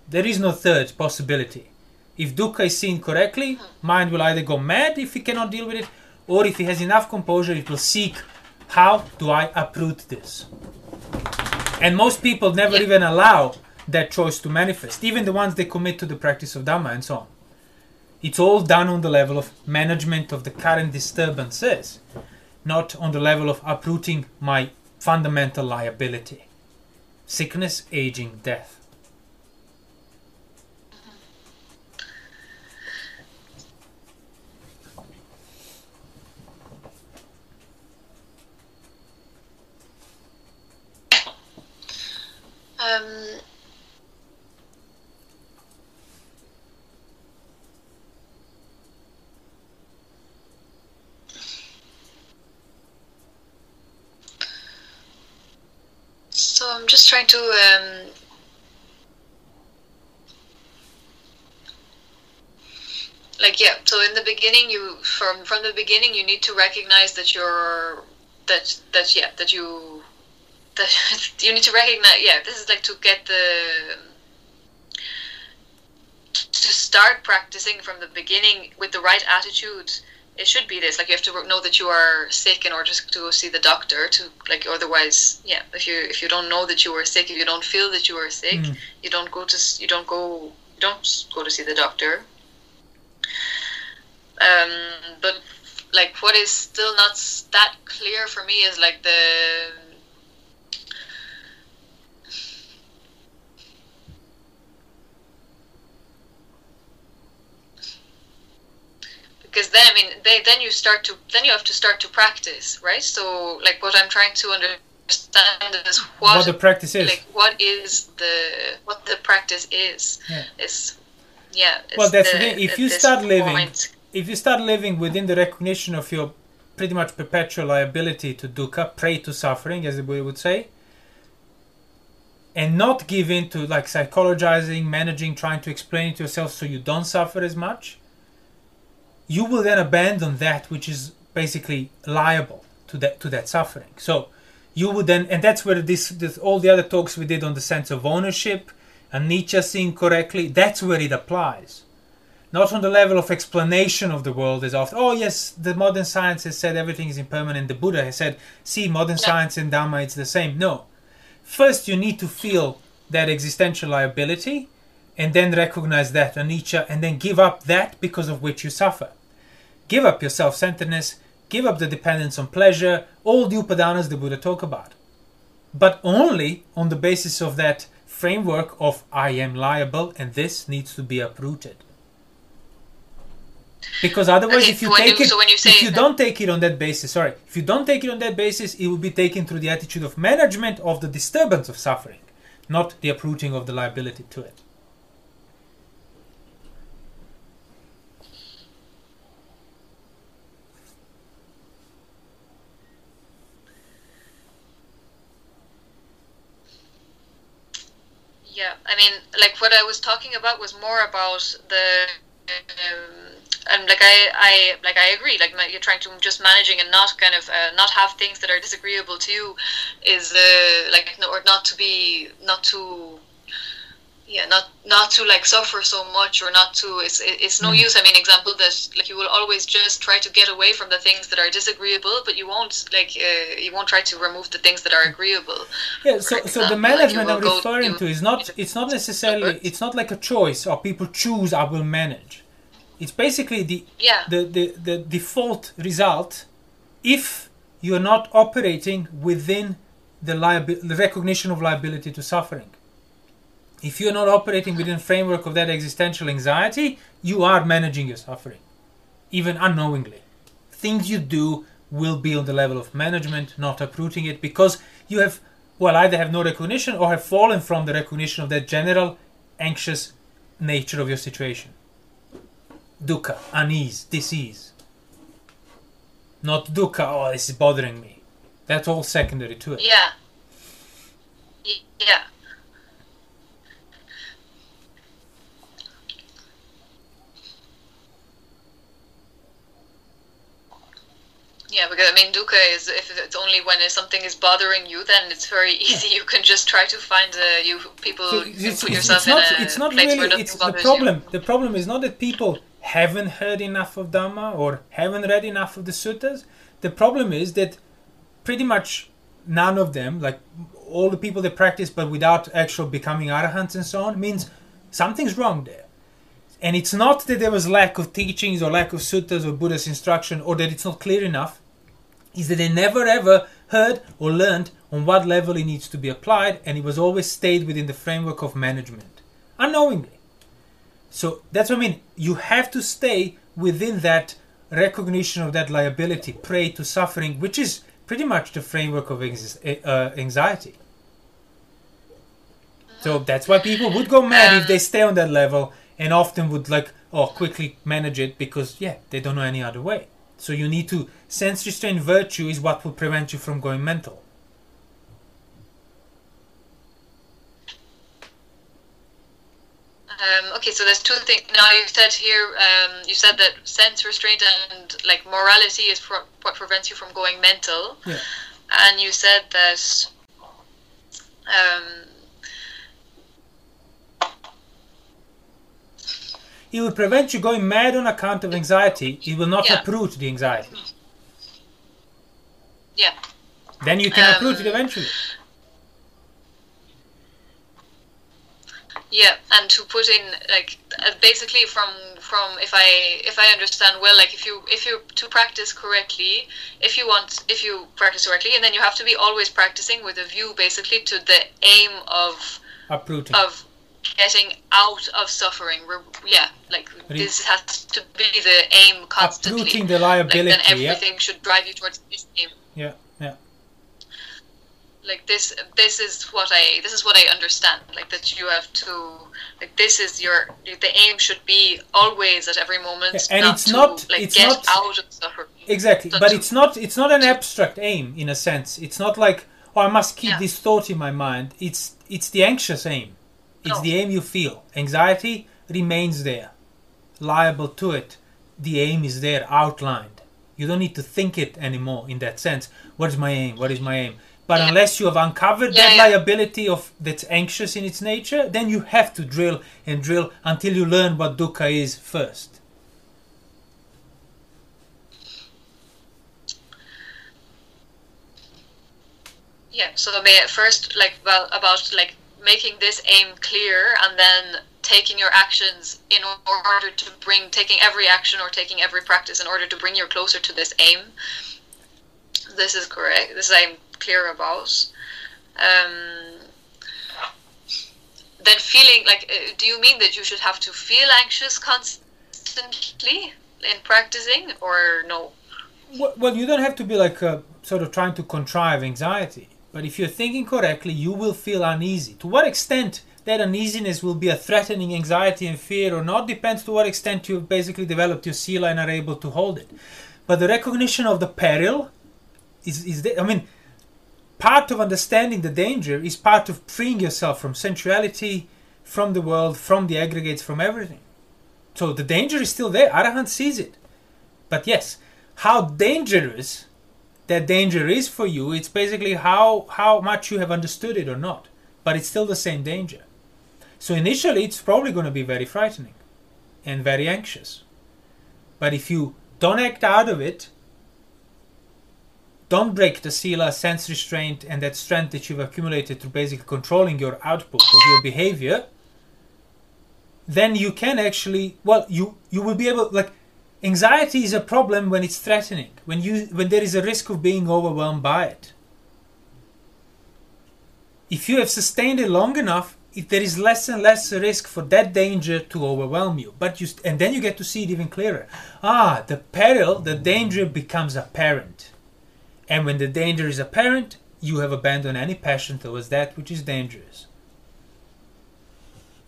There is no third possibility. If dukkha is seen correctly, mind will either go mad if he cannot deal with it, or if he has enough composure, it will seek how do I uproot this. And most people never Yeah. even allow that choice to manifest, even the ones they commit to the practice of Dhamma and so on. It's all done on the level of management of the current disturbances, not on the level of uprooting my fundamental liability sickness, aging, death. Um, so I'm just trying to um, like yeah so in the beginning you from from the beginning you need to recognize that you're that that yeah that you that you need to recognize yeah this is like to get the to start practicing from the beginning with the right attitude it should be this like you have to know that you are sick in order to go see the doctor to like otherwise yeah if you if you don't know that you are sick if you don't feel that you are sick Mm. you don't go to you don't go you don't go to see the doctor um but like what is still not that clear for me is like the because then I mean they then you start to then you have to start to practice right so like what I'm trying to understand is what, What the practice is. like what is the what the practice is Yeah. is yeah it's Well, that's the- the thing. If you start living- point- if you start living within the recognition of your pretty much perpetual liability to dukkha, prey to suffering, as the Buddha would say, and not give in to like psychologizing, managing, trying to explain it to yourself so you don't suffer as much, you will then abandon that which is basically liable to that to that suffering. So you would then, and that's where this, this all the other talks we did on the sense of ownership and anicca seen correctly. That's where it applies not on the level of explanation of the world as often. Oh yes, the modern science has said everything is impermanent. The Buddha has said, see, modern science and Dhamma, it's the same. No. First, you need to feel that existential liability, and then recognize that anicca, and then give up that because of which you suffer. Give up your self-centeredness. Give up the dependence on pleasure. All the upadanas the Buddha talk about, but only on the basis of that framework of I am liable, and this needs to be uprooted. Because otherwise, Okay, if you take you- it, so when you if you don't take it on that basis, sorry, if you don't take it on that basis, it will be taken through the attitude of management of the disturbance of suffering, not the uprooting of the liability to it. I mean, like what I was talking about was more about the. Um, and like I, I like I agree. Like you're trying to just managing and not kind of uh, not have things that are disagreeable to you is uh, like or not to be not to yeah not not to like suffer so much or not to it's it's no mm. use. I mean example that like you will always just try to get away from the things that are disagreeable but you won't like uh, you won't try to remove the things that are agreeable. Yeah so so the management like i'm referring to is not it's not necessarily it's not like a choice or people choose i will manage. It's basically the yeah. the, the the default result if you're not operating within the liability the recognition of liability to suffering if you're not operating within framework of that existential anxiety, you are managing your suffering, even unknowingly. Things you do will be on the level of management, not uprooting it, because you have, well, either have no recognition or have fallen from the recognition of that general anxious nature of your situation. Dukkha, unease, disease. Not dukkha, oh, this is bothering me. That's all secondary to it. Yeah. Yeah. Yeah, because I mean, dukkha is if it's only when something is bothering you, then it's very easy. You can just try to find uh, you people so it's, put yourself it's not, in a it's not place really, where it's the problem. You. The problem is not that people haven't heard enough of Dhamma or haven't read enough of the suttas. The problem is that pretty much none of them, like all the people that practice but without actual becoming arahants and so on, means something's wrong there. And it's not that there was lack of teachings or lack of suttas or Buddha's instruction or that it's not clear enough is that they never ever heard or learned on what level it needs to be applied, and it was always stayed within the framework of management, unknowingly. So that's what I mean. You have to stay within that recognition of that liability, prey to suffering, which is pretty much the framework of eh, uh, anxiety. So that's why people would go mad if they stay on that level, and often would like, oh, quickly manage it because yeah, they don't know any other way. So you need to sense restraint virtue is what will prevent you from going mental. Um, okay, so there's two things. Now you said here, um, you said that sense restraint and like morality is what prevents you from going mental, yeah. and you said that um, It will prevent you going mad on account of anxiety. It will not yeah. uproot the anxiety. Yeah. Then you can um, uproot it eventually. Yeah, and to put in like uh, basically from from if I if I understand well, like if you if you to practice correctly, if you want if you practice correctly, and then you have to be always practicing with a view basically to the aim of uprooting of getting out of suffering. Yeah, like but this has to be the aim constantly. Uprooting the liability. Like, then everything yeah. should drive you towards this aim. Yeah, yeah. Like this, this is what I this is what I understand. Like that you have to like this is your the aim should be always at every moment. Yeah, and not it's to, not like it's get not, out of suffering. Exactly, but to, it's not it's not an abstract aim in a sense. It's not like oh I must keep yeah. this thought in my mind. It's it's the anxious aim it's the aim you feel. Anxiety remains there, liable to it. The aim is there, outlined. You don't need to think it anymore in that sense. What is my aim? What is my aim? But yeah. unless you have uncovered yeah, that yeah. liability of that's anxious in its nature, then you have to drill and drill until you learn what dukkha is first. Yeah. So may at first like well about like making this aim clear and then taking your actions in order to bring taking every action or taking every practice in order to bring you closer to this aim. This is correct. This i'm clear about. Um, then feeling like uh, do you mean that you should have to feel anxious constantly in practicing or no? Well you don't have to be like uh, sort of trying to contrive anxiety but if you're thinking correctly, you will feel uneasy. To what extent that uneasiness will be a threatening anxiety and fear or not depends to what extent you've basically developed your sila and are able to hold it. But the recognition of the peril is, is the, I mean, part of understanding the danger is part of freeing yourself from sensuality, from the world, from the aggregates, from everything. So the danger is still there. Arahant sees it. But yes, how dangerous that danger is for you, it's basically how, how much you have understood it or not. But it's still the same danger. So initially, it's probably going to be very frightening and very anxious. But if you don't act out of it, don't break the sila, sense restraint, and that strength that you've accumulated through basically controlling your output of your behavior, then you can actually, well, you, you will be able, like, anxiety is a problem when it's threatening, when, you, when there is a risk of being overwhelmed by it. If you have sustained it long enough, if there is less and less risk for that danger to overwhelm you. But you and then you get to see it even clearer. Ah the peril the danger becomes apparent. And when the danger is apparent you have abandoned any passion towards that which is dangerous.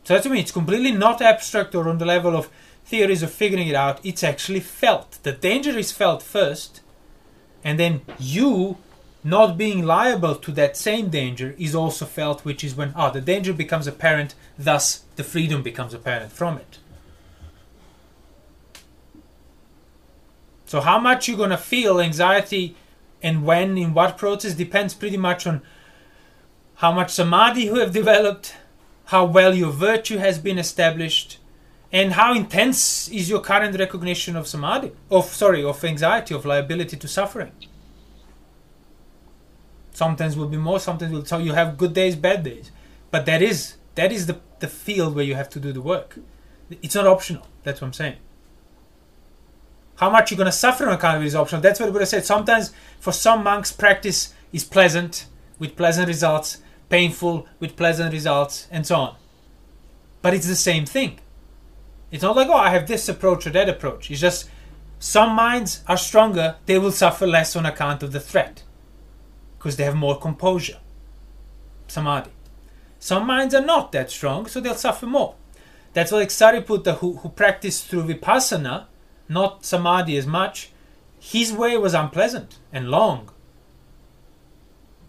So what I it's completely not abstract or on the level of theories of figuring it out it's actually felt the danger is felt first and then you not being liable to that same danger is also felt, which is when ah, the danger becomes apparent, thus the freedom becomes apparent from it. So, how much you're to feel anxiety and when, in what process, depends pretty much on how much samadhi you have developed, how well your virtue has been established, and how intense is your current recognition of samadhi, of sorry, of anxiety, of liability to suffering. Sometimes will be more, sometimes will so you have good days, bad days. But that is that is the, the field where you have to do the work. It's not optional. That's what I'm saying. How much you're gonna suffer on account of it is optional. That's what Buddha said. Sometimes for some monks practice is pleasant with pleasant results, painful with pleasant results, and so on. But it's the same thing. It's not like, oh, I have this approach or that approach. It's just some minds are stronger, they will suffer less on account of the threat because they have more composure. Samadhi. Some minds are not that strong, so they'll suffer more. That's why like Sariputta, who, who practiced through vipassana, not samadhi as much, his way was unpleasant and long.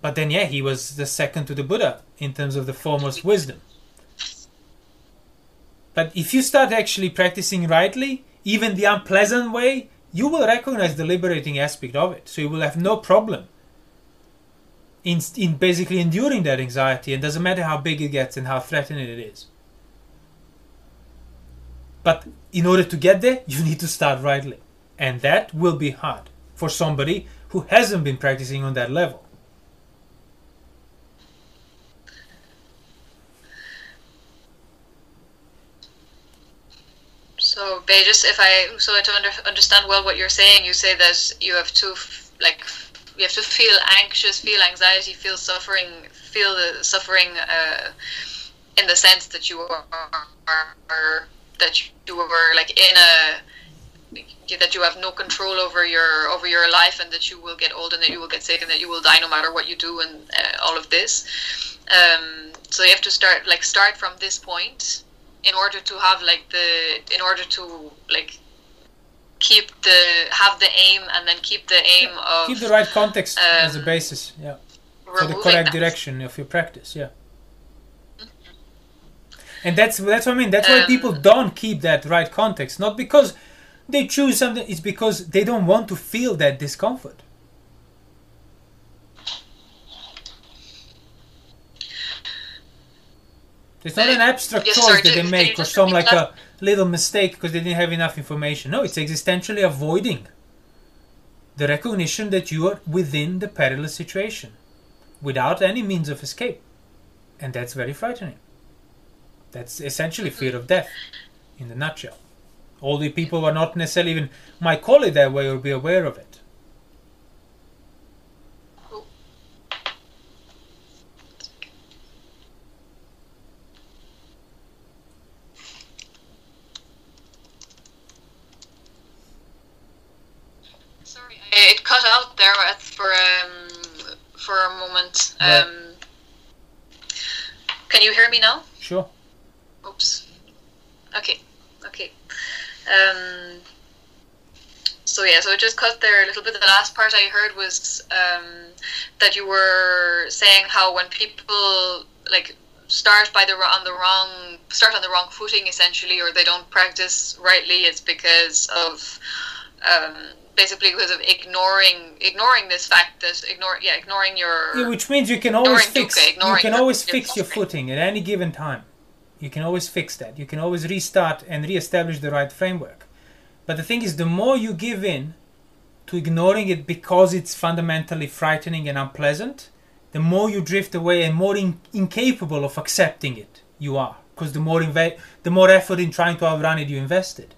But then, yeah, he was the second to the Buddha in terms of the foremost wisdom. But if you start actually practicing rightly, even the unpleasant way, you will recognize the liberating aspect of it. So you will have no problem in, in basically enduring that anxiety. It doesn't matter how big it gets and how threatening it is. But in order to get there, you need to start rightly. And that will be hard for somebody who hasn't been practicing on that level. So, just if I so to under, understand well what you're saying, you say that you have to like you have to feel anxious, feel anxiety, feel suffering, feel the suffering uh, in the sense that you are, are that you were like in a that you have no control over your over your life and that you will get old and that you will get sick and that you will die no matter what you do and uh, all of this. Um, so you have to start like start from this point in order to have like the in order to like keep the have the aim and then keep the aim of keep the right context um, as a um, basis yeah for the correct that. direction of your practice yeah and that's that's what I mean. That's why um, people don't keep that right context. Not because they choose something. It's because they don't want to feel that discomfort. It's not an abstract yes, choice that they make or some like a little mistake because they didn't have enough information. No, it's existentially avoiding the recognition that you are within the perilous situation without any means of escape. And that's very frightening. That's essentially fear of death in the nutshell. All the people who are not necessarily even might call it that way or be aware of it cut out there for um, for moment. Um, Can you hear me now? Sure. Oops. Okay. Okay. Um, so yeah, so it just cut there a little bit. The last part I heard was um, that you were saying how when people like start by the on the wrong start on the wrong footing essentially, or they don't practice rightly, it's because of um, basically because of ignoring ignoring this fact that ignore yeah ignoring your Yeah, which means you can always fix dukkha, you can your- always your fix your footing at any given time. You can always fix that. You can always restart and re-establish the right framework. But the thing is, the more you give in to ignoring it because it's fundamentally frightening and unpleasant, the more you drift away and more in- incapable of accepting it you are. Because the more inve- the more effort in trying to outrun it you invested.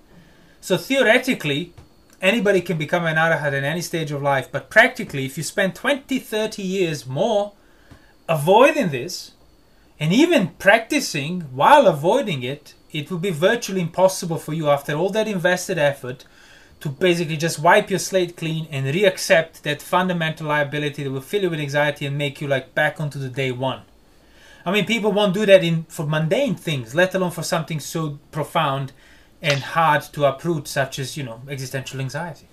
So theoretically, anybody can become an arahat at any stage of life, but practically, if you spend 20, 30 years more avoiding this, and even practicing while avoiding it, it will be virtually impossible for you after all that invested effort to basically just wipe your slate clean and re-accept that fundamental liability that will fill you with anxiety and make you like back onto the day one. I mean, people won't do that in for mundane things, let alone for something so profound and hard to uproot, such as you know existential anxiety,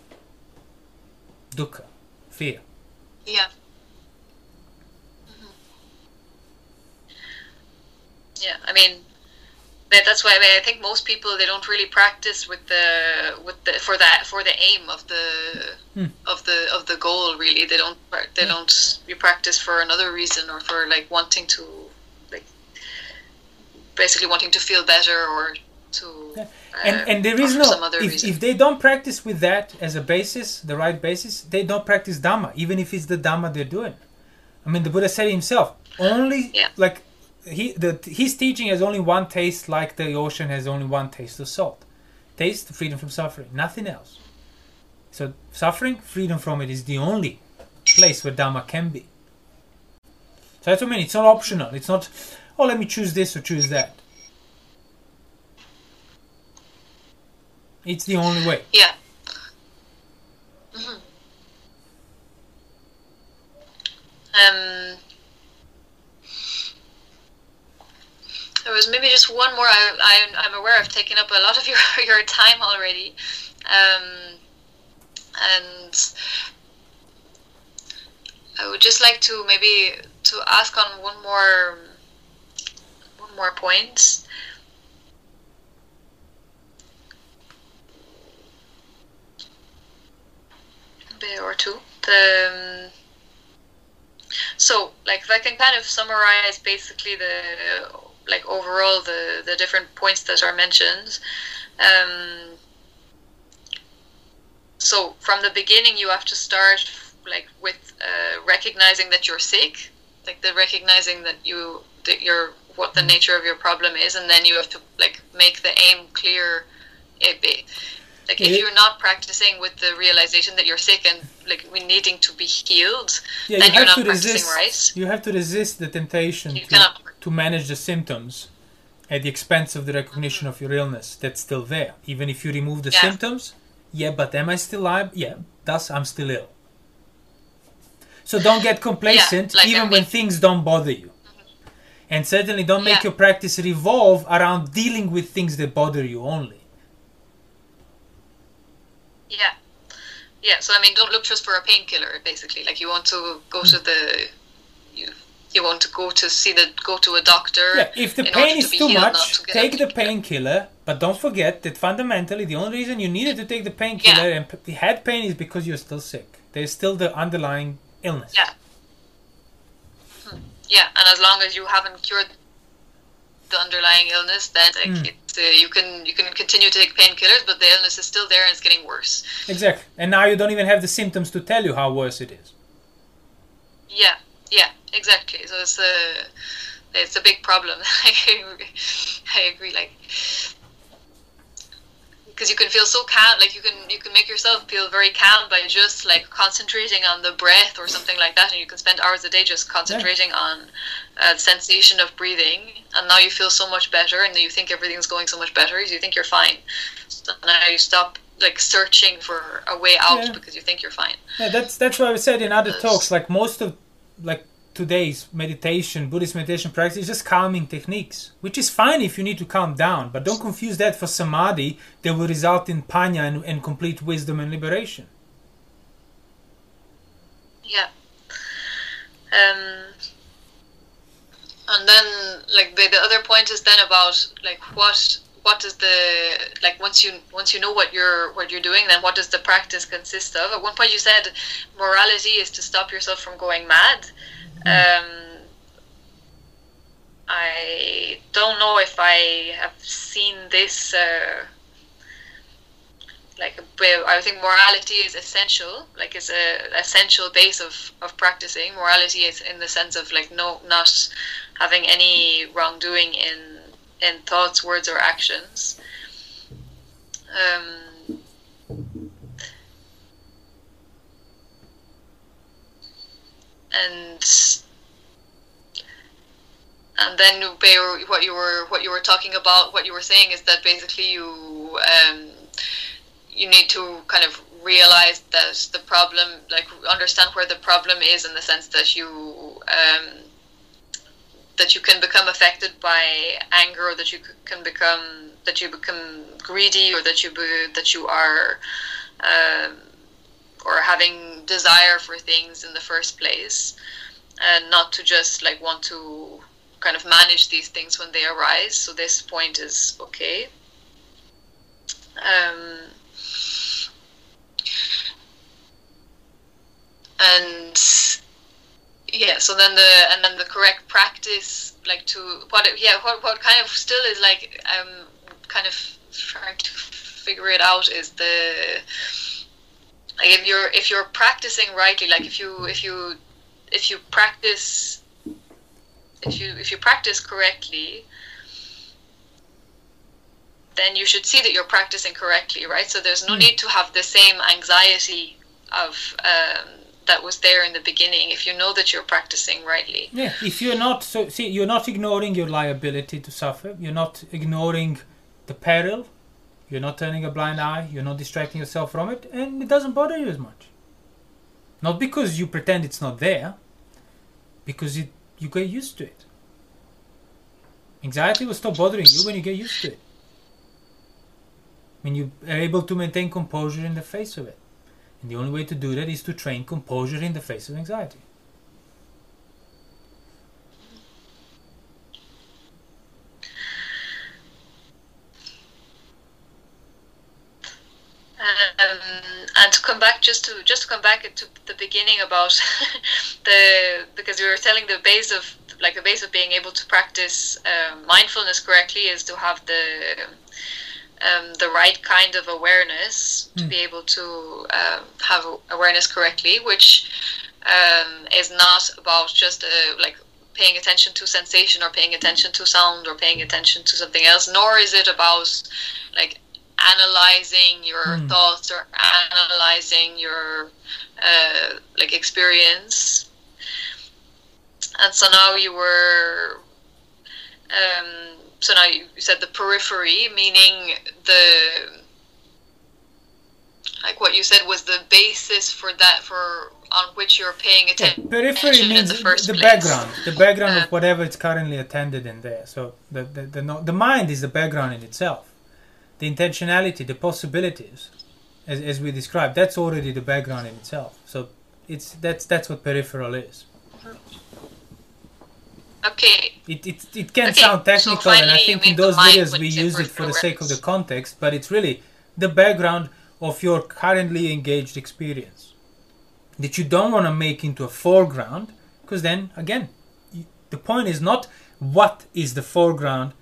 dukkha, fear. Yeah. Mhm. Yeah, I mean, that's why I, mean, I think most people they don't really practice with the with the for that for the aim of the Hmm. of the of the goal. Really, they don't they don't you practice for another reason or for like wanting to like basically wanting to feel better or to uh, and and there is no if, reason. if they don't practice with that as a basis the right basis they don't practice dhamma even if it's the dhamma they're doing. I mean the buddha said himself only Yeah. like he the his teaching has only one taste like the ocean has only one taste of salt. Taste freedom from suffering nothing else. So suffering freedom from it is the only place where dhamma can be. So that's what i mean. It's not optional. It's not oh let me choose this or choose that it's the only way Yeah. hmm Um, there was maybe just one more. I, I, I'm aware I've taken up a lot of your, your time already. Um, and I would just like to maybe to ask on one more one more point. Bit or two. The um, so like if I can kind of summarize basically the like overall the the different points that are mentioned. Um, so from the beginning, you have to start like with uh, recognizing that you're sick, like the recognizing that you that you're what the nature of your problem is, and then you have to like make the aim clear. It be, like if Yeah. you're not practicing with the realization that you're sick and like we needing to be healed, yeah, then you you're have not to practicing resist. right. You have to resist the temptation You to, cannot. to manage the symptoms at the expense of the recognition mm-hmm. of your illness. That's still there, even if you remove the Yeah. symptoms. Yeah, but am I still alive? Yeah, thus I'm still ill. So don't get complacent, like, I even when things don't bother you. Mm-hmm. And certainly don't make Yeah. your practice revolve around dealing with things that bother you only. Yeah. Yeah, so I mean, don't look just for a painkiller. Basically, like you want to go to hmm. the, you you want to go to see the go to a doctor. Yeah, if the pain is be too healed, much, to take the painkiller. but don't forget that fundamentally the only reason you needed to take the painkiller and p- the head pain is because you're still sick. There's still the underlying illness. Yeah. Hmm. Yeah, and as long as you haven't cured the underlying illness, then like, Mm. it's, uh, you can you can continue to take painkillers, but the illness is still there and it's getting worse. Exactly. And now you don't even have the symptoms to tell you how worse it is. Yeah, yeah, exactly. So it's a it's a big problem. I agree. I agree. Like because you can feel so calm, like you can you can make yourself feel very calm by just like concentrating on the breath or something like that, and you can spend hours a day just concentrating on uh, the sensation of breathing, and now you feel so much better, and you think everything's going so much better, you think you're fine. So now you stop like searching for a way out Yeah. because you think you're fine. Yeah, that's that's what I said in other talks. Like most of like today's meditation, Buddhist meditation practice is just calming techniques, which is fine if you need to calm down, but don't confuse that for samadhi that will result in panya and, and complete wisdom and liberation. Yeah. Um, and then like the, the other point is then about like what what is the like once you once you know what you're what you're doing then what does the practice consist of at one point you said morality is to stop yourself from going mad um, i don't know if i have seen this uh, like I think morality is essential, like it's a essential base of, of practicing. Morality is in the sense of like no not having any wrongdoing in in thoughts, words, or actions. Um, and and then what you were what you were talking about, what you were saying is that basically you um, you need to kind of realize that the problem, like understand where the problem is in the sense that you um, that you can become affected by anger, or that you can become that you become greedy, or that you be, that you are um, or having desire for things in the first place, and not to just like want to kind of manage these things when they arise. So this point is okay. Um, and yeah so then the and then the correct practice like to what it, yeah what, what kind of still is like um kind of trying to figure it out is the like if you're if you're practicing rightly like if you if you if you practice if you if you practice correctly then you should see that you're practicing correctly right? So there's no mm. need to have the same anxiety of um, that was there in the beginning if you know that you're practicing rightly. Yeah if you're not so see you're not ignoring your liability to suffer. You're not ignoring the peril you're not turning a blind eye you're not distracting yourself from it and it doesn't bother you as much. Not because you pretend it's not there because it, you get used to it. Anxiety will stop bothering you when you get used to it. When you are able to maintain composure in the face of it. And the only way to do that is to train composure in the face of anxiety. Um, and to come back just to just to come back to the beginning about the because we were telling the base of like the base of being able to practice uh, mindfulness correctly is to have the um, the right kind of awareness mm. to hmm. be able to um, have awareness correctly, which um, is not about just uh, like paying attention to sensation or paying attention to sound or paying attention to something else, nor is it about like analyzing your mm. thoughts or analyzing your uh, like experience. And so now you were um, so now you said the periphery, meaning the like what you said was the basis for that for on which you're paying attention. Yeah, periphery means the, the background, the background uh, of whatever it's currently attended in there. So the the, the the mind is the background in itself. The intentionality, the possibilities, as, as we described, that's already the background in itself. So it's that's that's what peripheral is. Okay. It, it, it can okay. sound technical, so and I think in those videos we use it for the sake of the context, but it's really the background of your currently engaged experience that you don't want to make into a foreground, because then, again, the point is not what is the foreground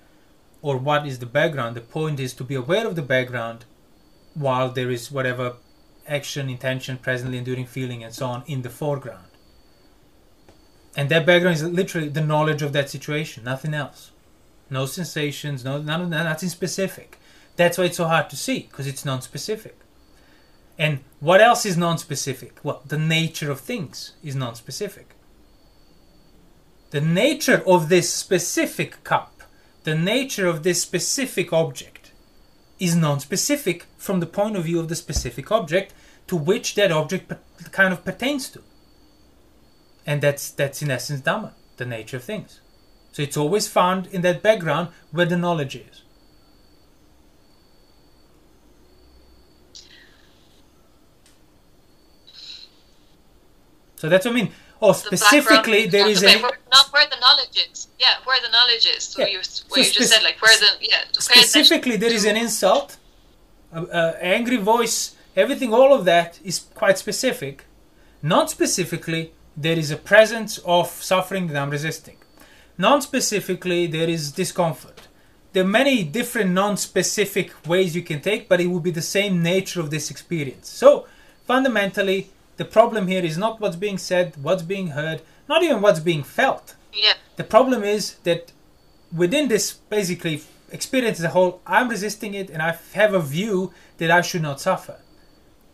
or what is the background. The point is to be aware of the background while there is whatever action, intention, presently enduring feeling, and so on in the foreground and that background is literally the knowledge of that situation, nothing else. No sensations, no none, nothing specific. That's why it's so hard to see because it's non-specific. And what else is non-specific? Well, the nature of things is non-specific. The nature of this specific cup, the nature of this specific object, is non-specific from the point of view of the specific object to which that object kind of pertains to. And that's that's in essence dhamma the nature of things. So it's always found in that background where the knowledge is. So that's what i mean oh specifically the there is a not where the knowledge is. Yeah, where the knowledge is. So Yeah. you So you just said like where the yeah. to pay attention specifically there is an insult a, a angry voice everything all of that is quite specific non-specifically there is a presence of suffering that i'm resisting non-specifically there is discomfort there are many different non-specific ways you can take but it will be the same nature of this experience so fundamentally the problem here is not what's being said what's being heard not even what's being felt yeah the problem is that within this basically experience as a whole, I'm resisting it and I have a view that I should not suffer.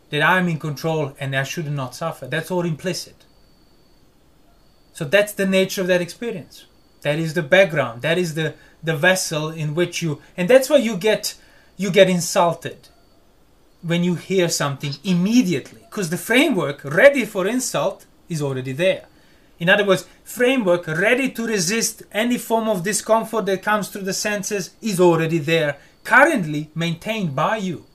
That I'm in control and I should not suffer. That's all implicit. So that's the nature of that experience. That is the background. That is the, the vessel in which you and that's why you get you get insulted when you hear something immediately. Because the framework ready for insult is already there. In other words, framework ready to resist any form of discomfort that comes through the senses is already there, currently maintained by you.